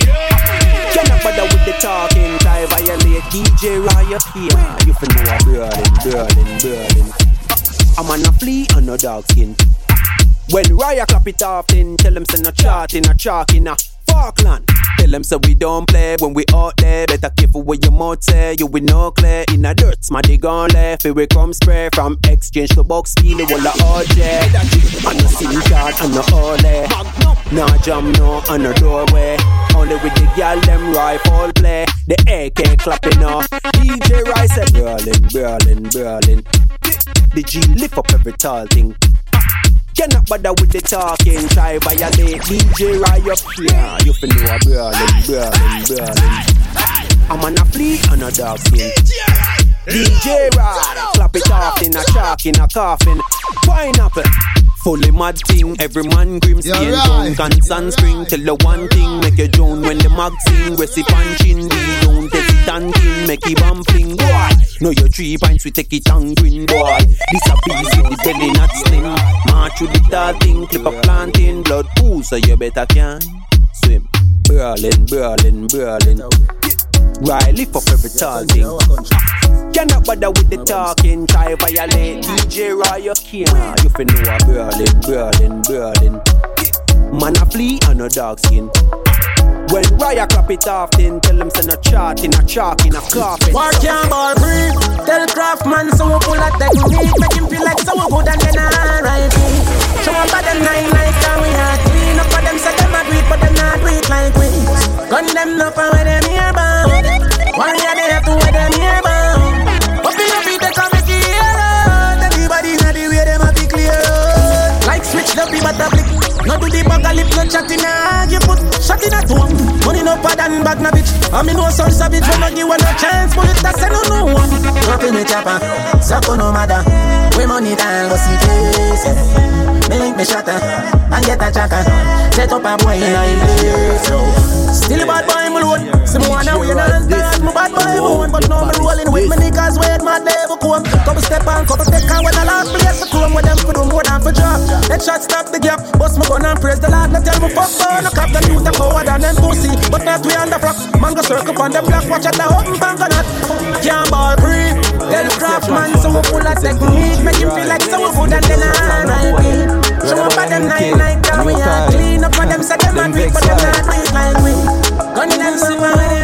Cannot bother with the talking. Try violate DJ Riot here. You fin know a burning, burning, burning. I'm on a flea and no dog skin. When Raya clap it off, then tell them send a chart in a chalk in a Falkland. Tell them so we don't play when we out there. Better careful what your mouth say. You will no clear in a dirt. My dig on left. Here we come spray from exchange to box. Feel the wall of object. On the SIM card and the ole. Nah jam no on the doorway. Only with the gal them rifle play. The AK clapping off. DJ Rice said, Berlin, Berlin, Berlin. The G lift up every tall thing. Cannot bother with the talking, try violate DJ Riot. Yeah, you feel know a Berlin, Berlin, Berlin. I'm on a flea and a dog skin. DJ Riot, clap it off in a chalk in a coffin. Pineapple. Fully mad thing, every man grim skin Yeah, right. and sunscreen. Tell the one thing, make you drown when the mag sing. Recipe punching, we don't hesitanting, make it bumping. Boy, know your three pints, we take it hungry, boy. This a beast with the belly not slim. March through the tall thing, clip a planting, blood pool, so you better can swim. Berlin, Berlin, Berlin. Right, lift up every tall thing. Cannot bother with the talking, try violate DJ Riot can't. You fin know a Berlin, Berlin, Berlin. Man a flea and a dog skin. When Riot clap it off, then tell them send a chart in a chalk in a coffin. Work your ball free. Tell Craftman so we pull a technique. Make him feel like so we good and then alright. Show up at them nine nights can we are clean up for them say them a do but them not do like we. Gun them up and where them here bound. Warrior they have to where them here bound. Up in your feet they come make it out. Everybody know the way them a be clear. Like switch the beat but a flick. No do the a lip, no chat in a You put shot in a tongue Money no pad and bag na bitch I mean no son savage When no give one no chance Bullet that say no no one Drop in the chopper Sako no matter We money down Go see case Make me shatter And get a chaka Set up a boy in a place Still a bad boy me load. See me wanna win and start Me bad boy moan But no me rolling with me niggas Where my devil come. Couple step on Couple step on When the last place to come With them for do more than for drop That shot stop the gap. Bust me gun and praise the Lord. Not tell me fuck burn No cap them youth them coward and them pussy. But not we on the flock Man go circle on them block. Watch at the open bank or not. Can't ball free. Tell craft man So we full of technique. Make him feel like so good and then Show up at them night night we are clean up for them Say them a weak But them like we. Gun them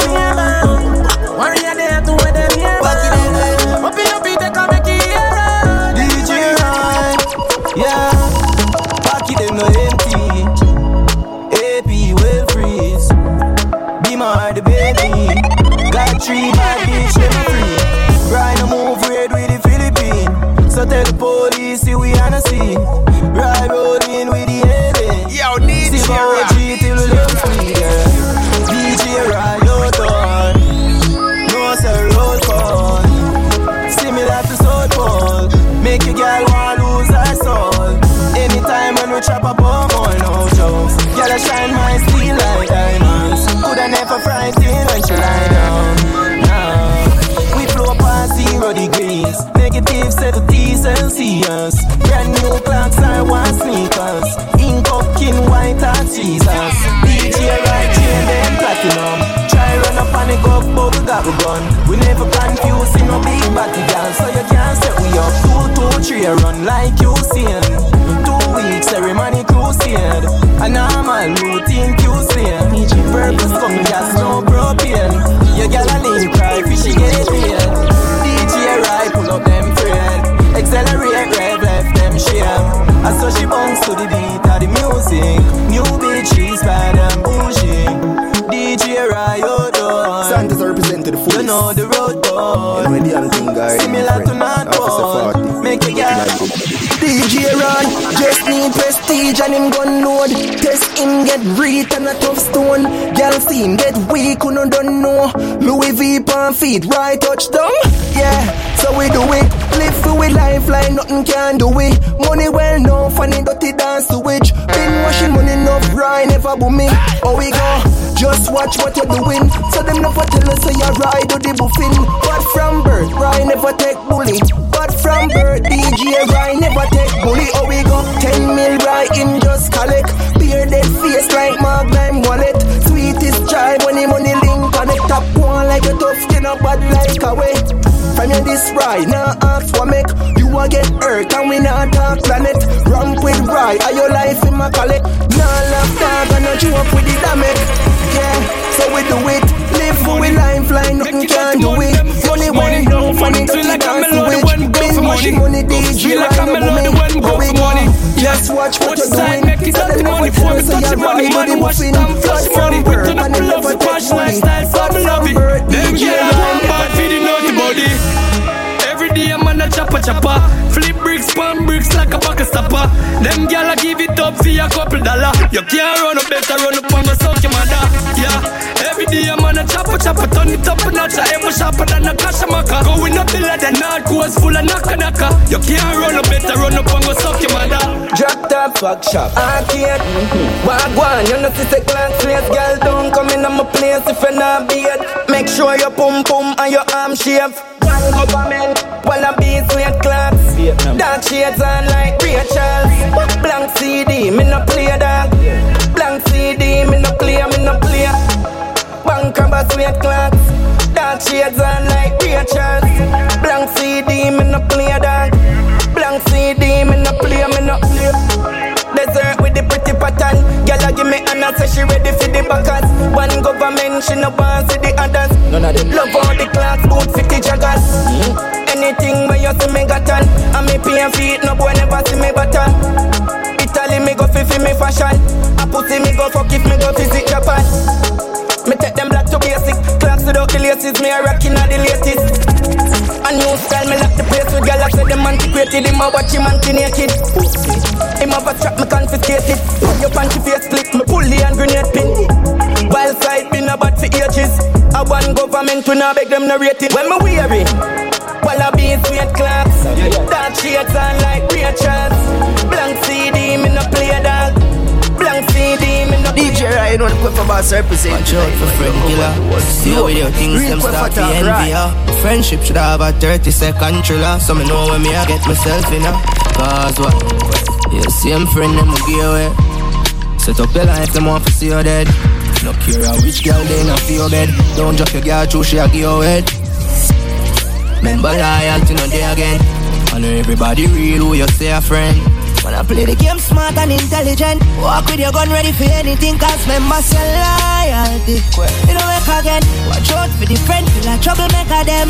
reet and a tough stone. Girl see him get weak, who no don't know. Louis V pan feet, right touchdown. Yeah, so we do it. Live for we lifeline, nothing can do it. Money well known, funny dirty dance to which. Been washing money enough, right never booming. Oh we go, just watch what you're doing. So them never tell us say you ride or the buffin. But from birth, right never take bully. But from birth, DJ right never take bully. Oh we go, 10 mil right in this right, now ask for make You a get hurt and we not talk planet. Ramp with right, are your life in my collect Nah laugh dog and not you up with the damage. Yeah, so we do it. Live for we lifeline, nothing can do it? Money one down, funny nothing can do it Been mashing money, DJ right up me How we go? Just watch what you're doing. Tell them what you're doing, so you're running with the muffin Flash from birth, and it never take money. Flash from birth, chopper. Flip bricks, pan bricks like a bucket stopper. Them gyal give it up for a couple dollar. You can't run up, better run up chopper chopper. Turn it up a notch. I am sharper than a cash maker. Going up the ladder, not course full of knocker knocker. You can't run up, better run up on my sock your mother. Drop top, fuck shop, arcade. Wagwan, you know see say glance place, girl don't come in on my place if you're not beat. Make sure your pum pum and your arm shave. One government, while I be sweet clocks. Dark shades on like Rachel. Blank CD, me no play that. Blank CD, me no play, me no play. Bank of sweet clocks. Dark shades on like Rachel. Blank CD, me no play that. Blank CD, me no play, me no play. Desert with the pretty pattern. Girl, a give me Anna, say she ready for the backers. One government, she no want see the others. None of them. Love all the class, boot fifty joggers. Mm-hmm. Anything where you see me got on. And me pay feet, no boy never see me button. Italy, me go fi fi me fashion. A pussy, me go fuck if me go visit Japan. Me take them black to basic. Clocks without the laces, me a rockin' at the latest. A new style, me lock the place with gal. I say them antiquated. Him a watch him anti-naked. Him have a trap, me confiscate it. Your panty face split, me pull the hand grenade pin. Wild side been a bad for ages. I want government to now beg them no rating. When me I be in sweet clocks. Dark shades on like Rachel's. DJ Ryan on for boss represent. Watch out for friend killer. See with your things them start to envy. Friendship should have a 30 second thriller. So me know when me I get myself in a. Cause what? Yeah, same friend them give away. Set up your life, them want to see you dead. No care how which girl they not feel bed. Don't drop your girl through, she a give you head. Remember loyalty no day again. I know everybody real who you say a friend. I play the game smart and intelligent Walk with your gun ready for anything Cause members say loyalty. You know work again. Watch out for the friend Feel like troublemaker them.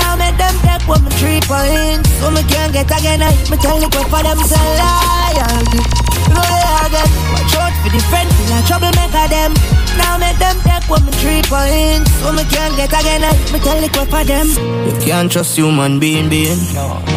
Now make them take one my three points. So me can't get again I me tell the for them say loyalty. You know they again. Watch out for the friend Feel like troublemaker them. Now make them take one my three points. So me can't get again I me tell the for them. You can't trust human being being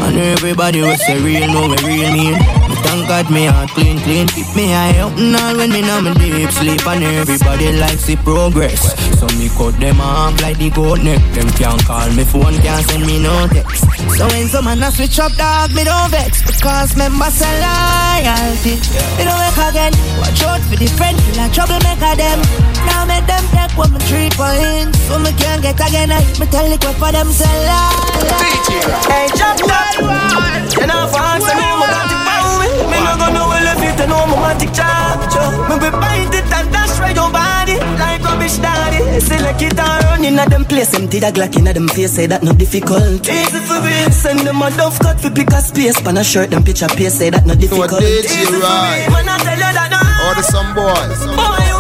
And everybody will say real know we real mean. Me thank God me heart clean clean. Keep me eye open all when me know me deep sleep. And everybody likes the progress. So me cut them off like the goat neck. Them can't call me phone, can't send me no text. So when someone man a switch up dog, me don't vex. Because members say loyalty Me don't work again. Watch out for the friend, feel like troublemaker them. Now make them take one me three points So me can't get again I me tell the quick for them say loyalty Hey, jump that one. You know, for answer me, I'm about to pound me. Me no go no well if you my magic charge. Me be bite it and dash right your body like rubbish daddy. Select it and run in a them place. Empty the Glock in them face. Say that no difficult. Easy for me. Send them a dove cut for pick a space. Pan a shirt them picture paste. Say that no difficult. Easy you for me. Man I tell you that no. Order some boys. Boy,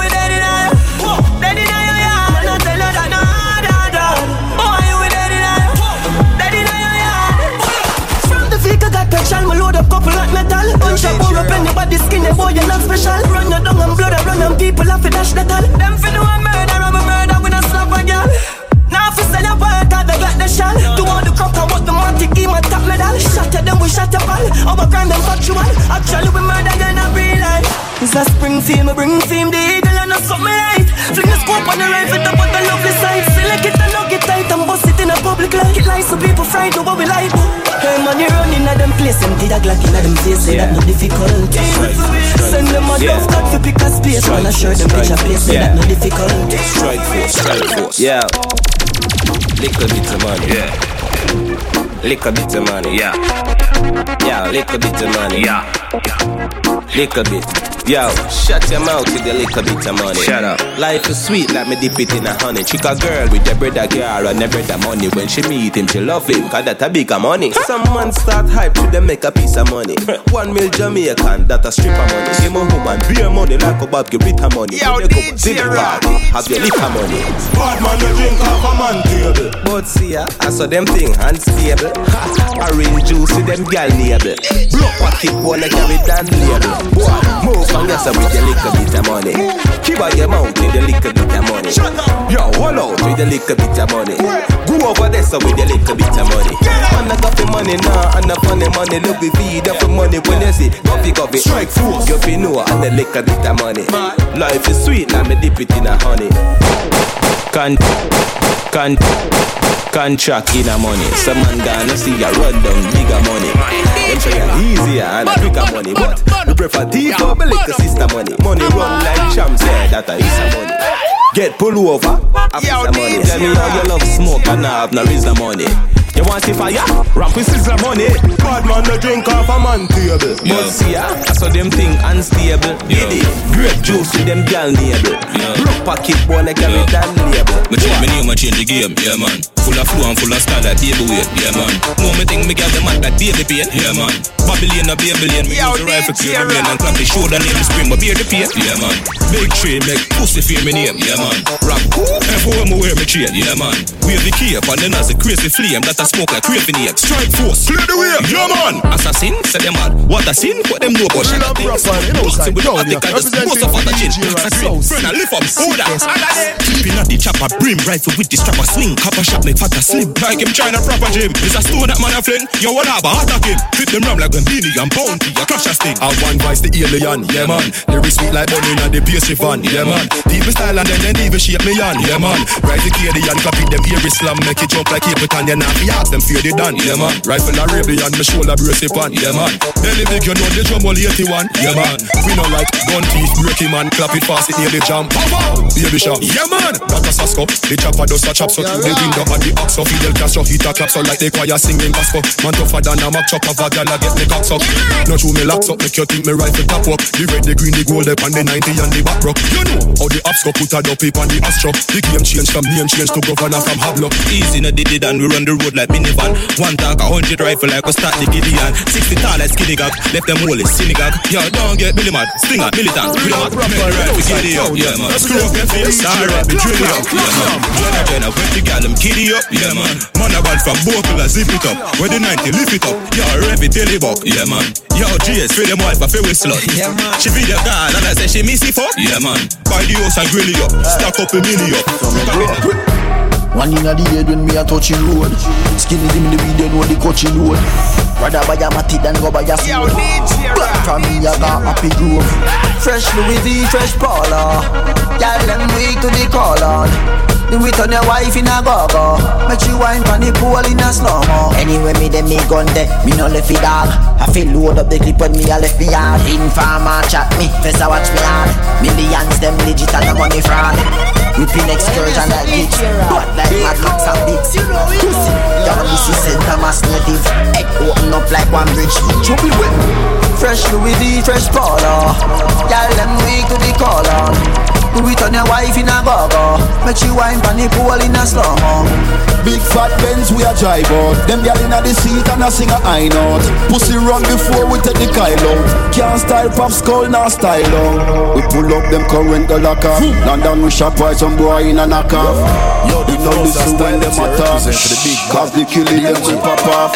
up couple like metal. Punch up, in your body skin, the boy you're not special. Run your down and blood, run and people have to dash the all. Them fi do a murder, I'm a murder when I slap a girl. Now fi sell your part, I beg like the shell. Do all the crack and what the man take him a top medal. Shot at them, we shot up all. Our crime them factual. Actually we murder them in real life. It's a spring fame, I bring fame, the eagle and a something right. Fling the scope on the rifle, top on the lovely side. Select it and knock it tight and bust it in a public light. It lies so people fright, know what we like. Hey man, you running at them place, empty the Glock in a them face, say that no difficult. Send them a Yeah. dove cut for pick a space, man, I shirt them picture place, say that no difficult. Strike force, strike force. Yeah. Little bit of money. Yeah. Little bit of money. Yeah. Yeah, little bit of money. Yeah. Little bit. Yo, shut your mouth with a little bit of money. Shut up. Life is sweet, let me dip it in a honey. Chick a girl with a brother girl and a brother money. When she meet him, she love him, cause that a bigger money. Some man start hype to them make a piece of money. One mil Jamaican, that a stripper money. Give a woman beer money like a Bob her money. Yo, When they come DJ Rock. have your liquor money. Bad man, you drink half a man table. But see ya, I saw them thing unstable. Orange juice with them gal neighbor. Block pocket like carry down label. Boy, move and yes with your little bit of money. Keep out your mouth with your little bit of money. Yo, hold out with your little bit of money. Go over there so with your little bit of money. Man, I got the money now, and the funny money. Look, we feed up the money when you see coffee, coffee. Strike force. You feel know, and the little bit of money. Life is sweet, now me dip it in a honey. Can't, can, contract in a money. Some man gonna see ya run down bigger money. Them say a easier ah, and a quicker money, but we prefer deep a little sister money. Money run like champs, yeah, that a is a money. Get pull over, a piece of money. Tell me how you love smoke and I have no reason money. You want see fire? Ramp with sizzler money. Bad man, you drink off a man table. But see ya, I saw them thing unstable. Giddy, grape juice with them gal neighbor. Block pocket boy like every damn label. Me change my name, I change the game, yeah man. Full of flow and full of style like baby weight, yeah man. Know me think me got the man like baby pain, yeah man. Babylon a Babylon, me use the rifle clear the lane and clap the shoulder name the spring, but bear the pain, yeah man. Big tree make pussy fear me name, yeah man. Rap cool, everywhere me wear me chain, yeah man. Wave the cape and then as a crazy flame that I smoke like craving ape. Strike force, clear the way, yeah man. Assassin, say them mad. What a sin, what them know about shit. Boxing with the attic, I just bust off at the. Assassin, friend, I lift up, hold that. Keeping at the chopper, brim rifle with the strapper swing. Copper shot make fat a slim. Like him trying to proper gym. Is a stone that man a fling. Yo, what have a attack him. Fit them ram like Beenie and bounty. A crash a sting. I one vice the alien, yeah man. Lyrics sweet like bunny and the pastry fan, yeah man. People style and then even shape me on, yeah man. Rise the KD and copy them ear slam, make it jump like Capleton, yeah nah. Ask them fear they done, yeah man. Rifle a Arabian, me shoulder brace it on, yeah man. Belly big, you know the drum all 81, yeah man. We know like gun teeth, break him man, clap it fast, it nearly jump. Pow, pow. Baby shot, yeah man. That a sasko, the chopper does a chop so through the window and the ox so Fidel Castro hit a clap so like the choir singing gospel. Man tougher than a Mac chop of a gal get me cock suck. No true me locks up, make you think me rifle top up. The red, the green, the gold, up and the 90 and the back rock. You know how the ops go put a dope on the astro. The game change from name change to governor from Hablock. Easy no did it and we run the road like minivan. One talk a hundred rifle like a start the Gideon. Sixty tall like skinny gag, left them whole synagogue. Yo, don't get Billy mad, sting at militant. We don't have to right we get it up, yeah man. Screw up your face, sorry, be drill it up, yeah man. Jenna Jenna, when the gal them kiddy up, yeah man. Man a run from Bokel and zip it up. Where the 90 lift it up, yo, rev it till it buck, yeah man. Yo, GS, free them wife a fair slut. Yeah man. She be the girl and I say she miss it fuck, yeah man. Buy the house and grill it up, stack up a milli up. One in the head when me a touching road. Skinny dim the video know the coaching road. Rather buy a matty than go buy a sword Black from me I got happy grove Fresh Louis V, fresh Paula Y'all them weak to the call on Do it on your wife in a go-go. Make she wine from the pool in a slow-mo. Anyway me dem me gun there, me no left it dog. I feel load up the clip when me a left me hard Informer chat me, first I watch me hard. Millions them legit and the money fraud. Whipping excursion like gigs Blood like Mad Max and Biggs. Pussy, y'all this is St. Thomas native. Head open up like one bridge. Trouble with Fresh Louis V, fresh Paula Y'all them weak to the call on Do it on your wife in a go-go. Make she wine pan the pool in a slow-mo Big fat Benz we a drive out. Them gal inna the seat and a sing a high note. Pussy run before we take the Kyle out Can't style pop skull nor style out. We pull up them current go lock off London we shop while some boy in a knock off. We no listen when them attack. Cause the killing them we pop off.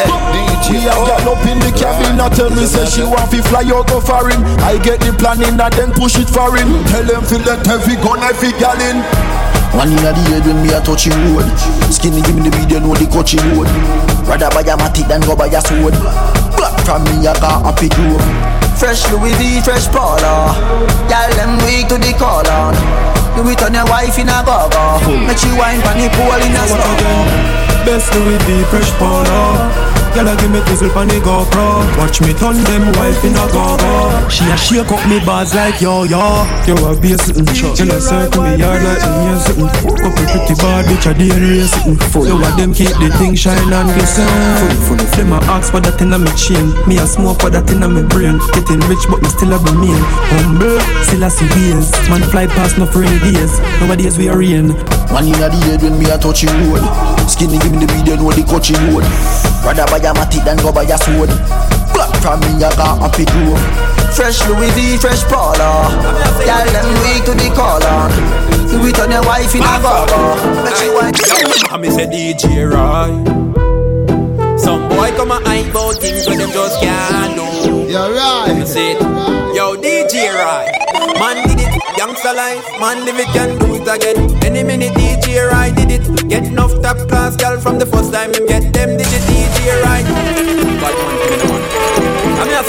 We a gal up in the cabin I tell me say she want fi fly out go foreign. I get the planning and then push it foreign. Tell them fi let every gun every gal in One in the head when me a touching road Skinny give me the video know the coaching road Rather buy a matty than go buy a sword. Black from me I got happy grove Fresh Louis V, fresh Paula. Y'all them weak to the call on Do it on your wife in a go-go Make she wine pan the pool in a slow Best Louis V, fresh Paula Girl, I give me tizzle pan the GoPro. Watch me turn them wife in a go-go. She a shake up me bars like yo yo. Yo, I be a sitting shot. Girl, I circle me yard like me a sitting. Fuck up a pretty bad bitch, I a DNA sitting. Yo, I them keep the thing shine and glisten. Full, full of them a ask for that in a me chain. Me a smoke for that in a me brain. Getting rich, but me still have a mean. Humble, still a see ways. Man fly past no rainy days. Nowadays we are rain. One inna the head when me a touch you road. Skinny give me the video, know the coaching road. Rather buy a matic than go buy a sword. Black from me a got happy grove. Fresh Louis V, fresh Paula. Girl them weak to the collar. You it on your wife in a go-go. Make she want. I me say DJ Roy. Some boy come a hype about things when them just can't do. You're right. Let me say it. Yo, DJ Roy. Man did it, youngster life. Man live it, can do it again. Any minute DJ Roy did it. Get enough top class girl from the first time him get them.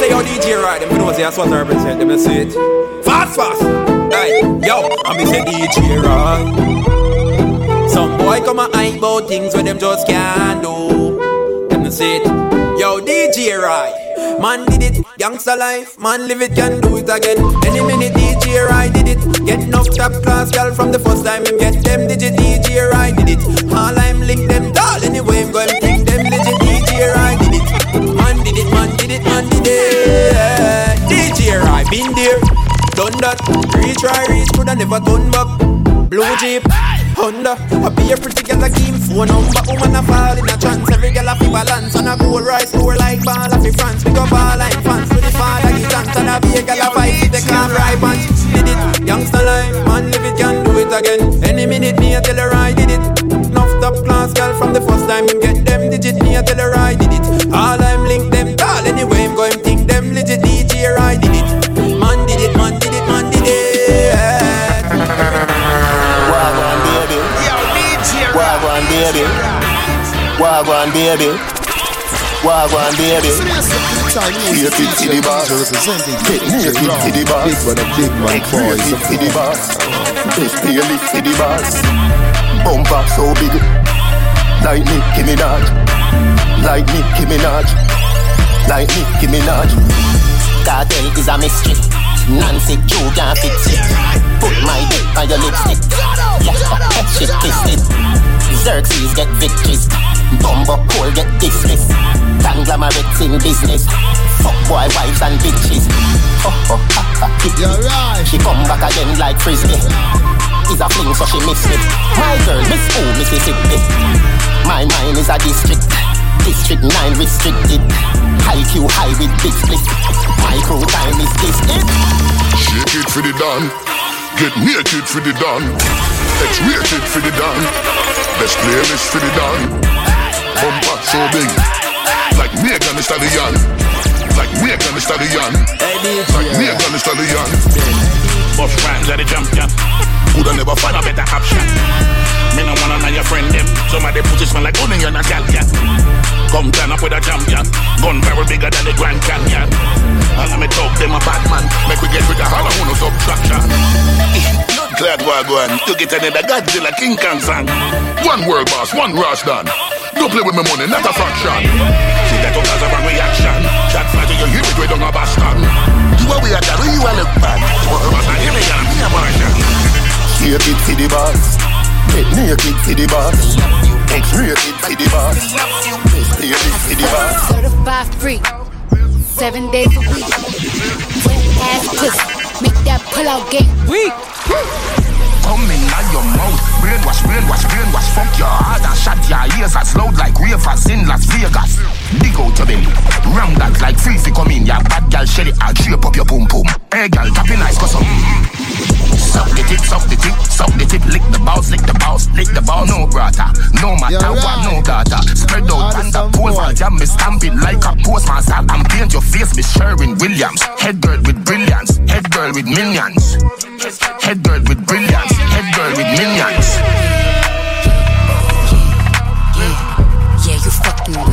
Yo DJ Roy. Them know say that's what I represent. Them say it. Fast, fast. Hey, yo, I'm say DJ Roy. Some boy come a hype about things when them just can't do. Me say it. Yo, DJ Roy. Man did it, youngster life. Man live it, can do it again. Any minute DJ Roy did it. Get enough top class girl from the first time him get them. Digit DJ Roy did it. All I'm link them tall anyway. I'm going did. DJ Roy been there, done that. Retry, reach, coulda never turn back. Blue Jeep, Honda. I be a pretty girl a game phone number. Woman a fall in a trance. Every girl a fi balance on a gold rice score like ball a fi France. Pick up all line fans to the father get chance. And I be a girl a fight with the calm right punch. Did it, youngster life, man live it, can do it again. Any minute me a tell her I did it. Enough top class girl from the first time him get them digit. Me a tell her I did it. Baby. Wagwan baby. Wagwan baby. Here fit to the boss. Get near fit to the boss. Big man, big man, boys. Fit to the boss. Big nearly to the boss. Bumper so big, like Nicki Minaj. Like Nicki Minaj. Like Nicki Minaj. Cartel is a mystery. Nancy Q can't fix it. Put my dick on your lipstick. Yeah, shit kissed it. Xerxes get victories. Bumbo Cole get dismissed. Conglomerates in business. Fuck boy wives and bitches. Oh, oh, ha, ha, You're right. She come back again like frisbee. Is a fling so she missed it. My girl, Miss O, Mississippi. My mind is a district. District 9 restricted. High Q high with big split. Micro time is this it. Shake it for the dawn. Get naked for the dawn. X-rated for the dawn. Best playlist for the dawn. Bumper so big. Like Megan Thee Stallion. Like Megan Thee Stallion. Like Megan Thee Stallion. Buff rhymes at the jump, yeah. Coulda never find a better option. Me no wanna know your friend them. Some of them pussy smell like onion and gal, yeah. Come turn up with a champion. Gun barrel bigger than the Grand Canyon. All of me talk them a bad man. Make we get rid of all of no subtraction. Glad Wagwan. You get another Godzilla King Kong song. One world boss, one rush done. Don't play with my money, not a fraction. See that cause of a reaction. Shot fire to your hip, we don't a Boston. You are we are carry you a look bad. What was I hearing? I'm here, Martian. Here it for the boss. Get naked for the boss. X-rated for the boss. Here it for the boss. Certified free, seven days a week. Wet ass pussy, make that pull out game weak. Come in out your mouth. Brainwash, brainwash, brainwash. Fuck your heart and shut your ears as loud like ravers in Las Vegas. Dig out your belly. Round that like Fifi come in. Your bad gal shelly. I'll drape up your boom boom. Hey gal, tapping nice cause some. Suck the tip, suck the tip, suck the tip, lick the balls, lick the balls, lick the ball, no brata. No matter what, no data. Spread out and the pole, man, jam me stamp it like a postmaster and paint your face, Miss Sherwin Williams. Head girl with brilliance, head girl with millions. Head girl with brilliance, head girl with millions. Yeah, you fucking with some wet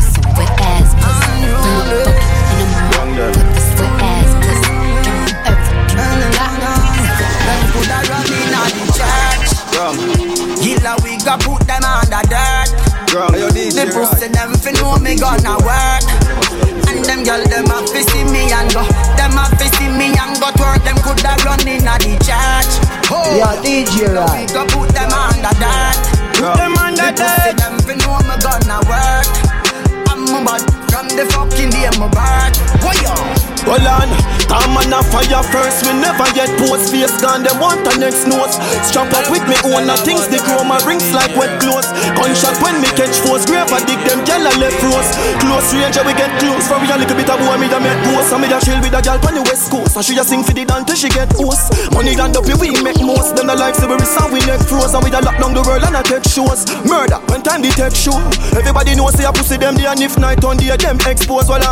We go put them the dirt. The pussy them fi know me gonna work. And them girl them a fi see me and go. Them a fi see me and go twerk. Them coulda run inna the church. Oh, Yeah, DJ right. Go put them under that. Put them under that. Them fi know me gonna work. I'm a bad from the fucking day my birth. Why yo? Hold on, time on a fire first. We never yet post face gone. Them want the next notes. Strap up with me own the things. They grow my rings like wet clothes. Gunshot when me catch force. Grave a dig them a left rose. Close range we get close. For we a little bit of boy me da make post. And me da chill with a gyal on the west coast. And she a sing for the dance till she get host. Money land up we make most. Them the like say we sound we neck froze. And we da lock down the world and I take shows. Murder when time they take show. Everybody know say I pussy them day and if night on day them expose. Well.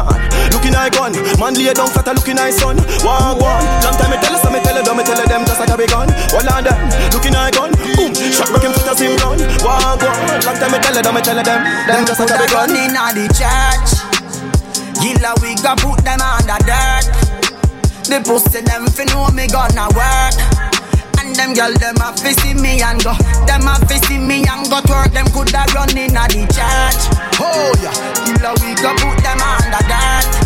Looking eye gun. Man lay down flat a looking eye son. One one. Long time me tell us, me tell them, me tell them just like a big gun. Well on them. Looking eye gun. Boom. Shot break him foot as him gun. One one. Long time me tell them, me tell them. Them just like a big gun. Inna the church. Gilla we go put them under dirt. The pussy them fi know me gonna work. And them girl them a fi see me and go. Them a fi see me and go twerk. Them coulda run inna the church. Oh yeah. Gilla we go put them under dirt.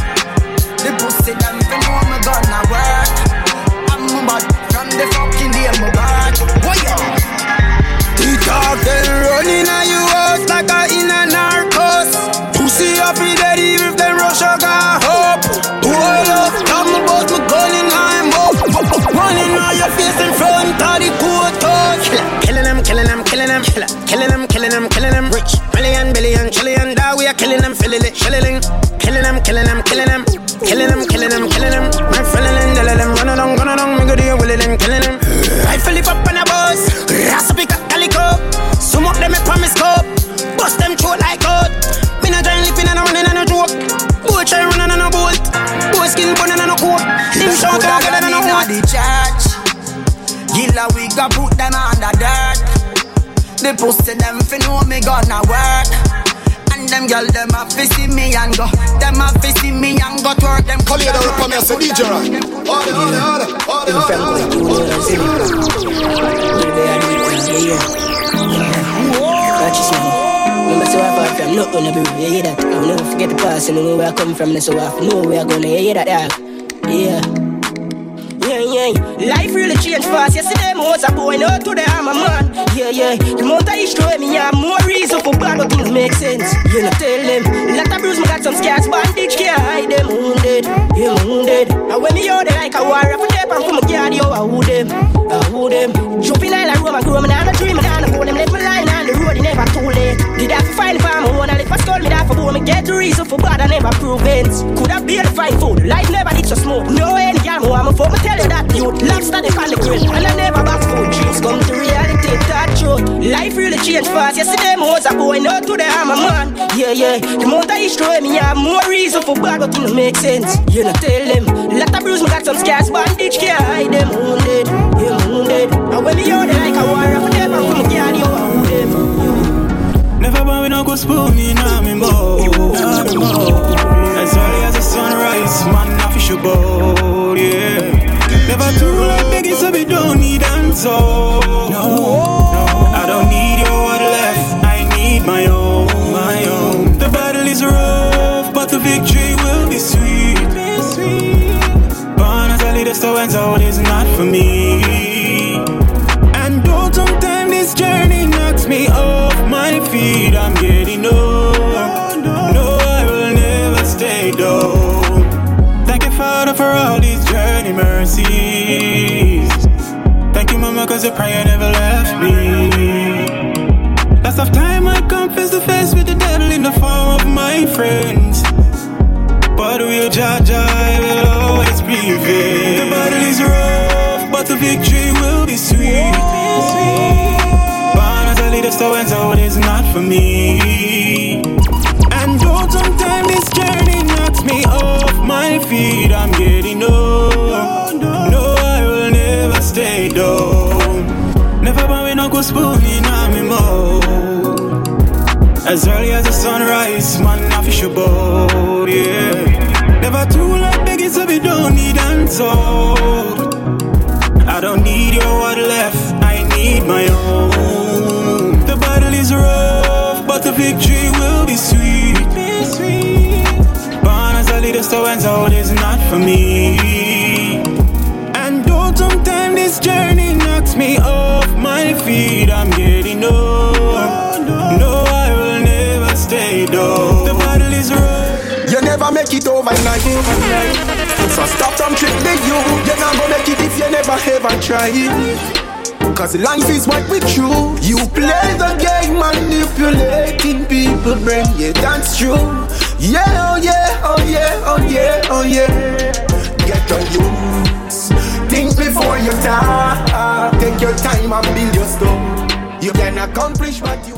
The pussy them fi know me gonna work. I'm bad from the fucking day my birth. Boy yeah. TikTok They running a you house like a in a narcos. Pussy up in dead even if them rush a got hope. Hold up, come about me gun in I'm up. Running on your face in front of the court. Killing them, killing them, killing them, killing them, killing them, killing them. Rich, million, billion, trillion. That we are killing them, filling it, shilling. Killing them, killing them, go put them under dirt. The pussy them fi know me gonna work. And them girl them a fi see me and go. Them a fi see me and go twerk. Them Call it out for me, I say DJ right. Order, order, order, order, order. Remember, so I far from nothing, never yeah, hear that. I will never forget the past and know where I come from, and so I know where I'm gonna hear that, yeah. Yeah. Yeah. Life really changed fast. Yesterday, I was a boy, now today I'm a man. Yeah, yeah. The month I destroy me, I have more reason for bad, but things make sense. You know, tell them. Lot of bruise, me got some scars, bandage can't hide them. Wounded, yeah, wounded. And when me out there like a warrior, for them, I'm from a yard, yo, I who them, I who them. Jumping like a Roman, grow me down a dream, me down a bone, them left me lying on the road, it never too late. Did I find for my own, and if I stole me that for bone, me get the reason for bad, I never prove it. Could have been fine food, life never did so smooth. No any I'm a for me tell you that youth. Lobster they on the grill, and I never box food. Dreams come to reality, that truth. Life really changed fast. Yesterday, I was a boy, now today I'm a man. Yeah, yeah. The month I destroy me, I have more reason for bad, but it don't make sense. You know, tell them. Lot of bruise, me got some scars, bandage can't hide them. Wounded, yeah, wounded. And when me out like a warrior, spoon me mouth, nah, me mouth. As early as the sunrise, man, I fish a boat, yeah. Never too late, begging so we don't need answer. No, cause prayer never left me. Last of time I come face to face with the devil in the form of my friends. But we'll judge, I will always prevail. The battle is rough, but the victory will be sweet. Born as a leader, so and so it is not for me. And though sometimes this journey knocks me off my feet, I'm getting old. Me. As early as the sunrise, man, I fish a boat, yeah. Never too late, begging, so we don't need answer. I don't need your word left, I need my own. The battle is rough, but the victory will be sweet. Born as a leader, so and so is not for me. I'm getting old. No, I will never stay though. The battle is rough. You never make it overnight. So stop from tricking you. You're not gonna make it if you never ever try it. Cause life is what we choose. You play the game manipulating people brain. Yeah, that's true. Yeah, oh yeah, oh yeah, oh yeah, oh yeah. Get on use. Before you die. Take your time and build your stuff. You can accomplish what you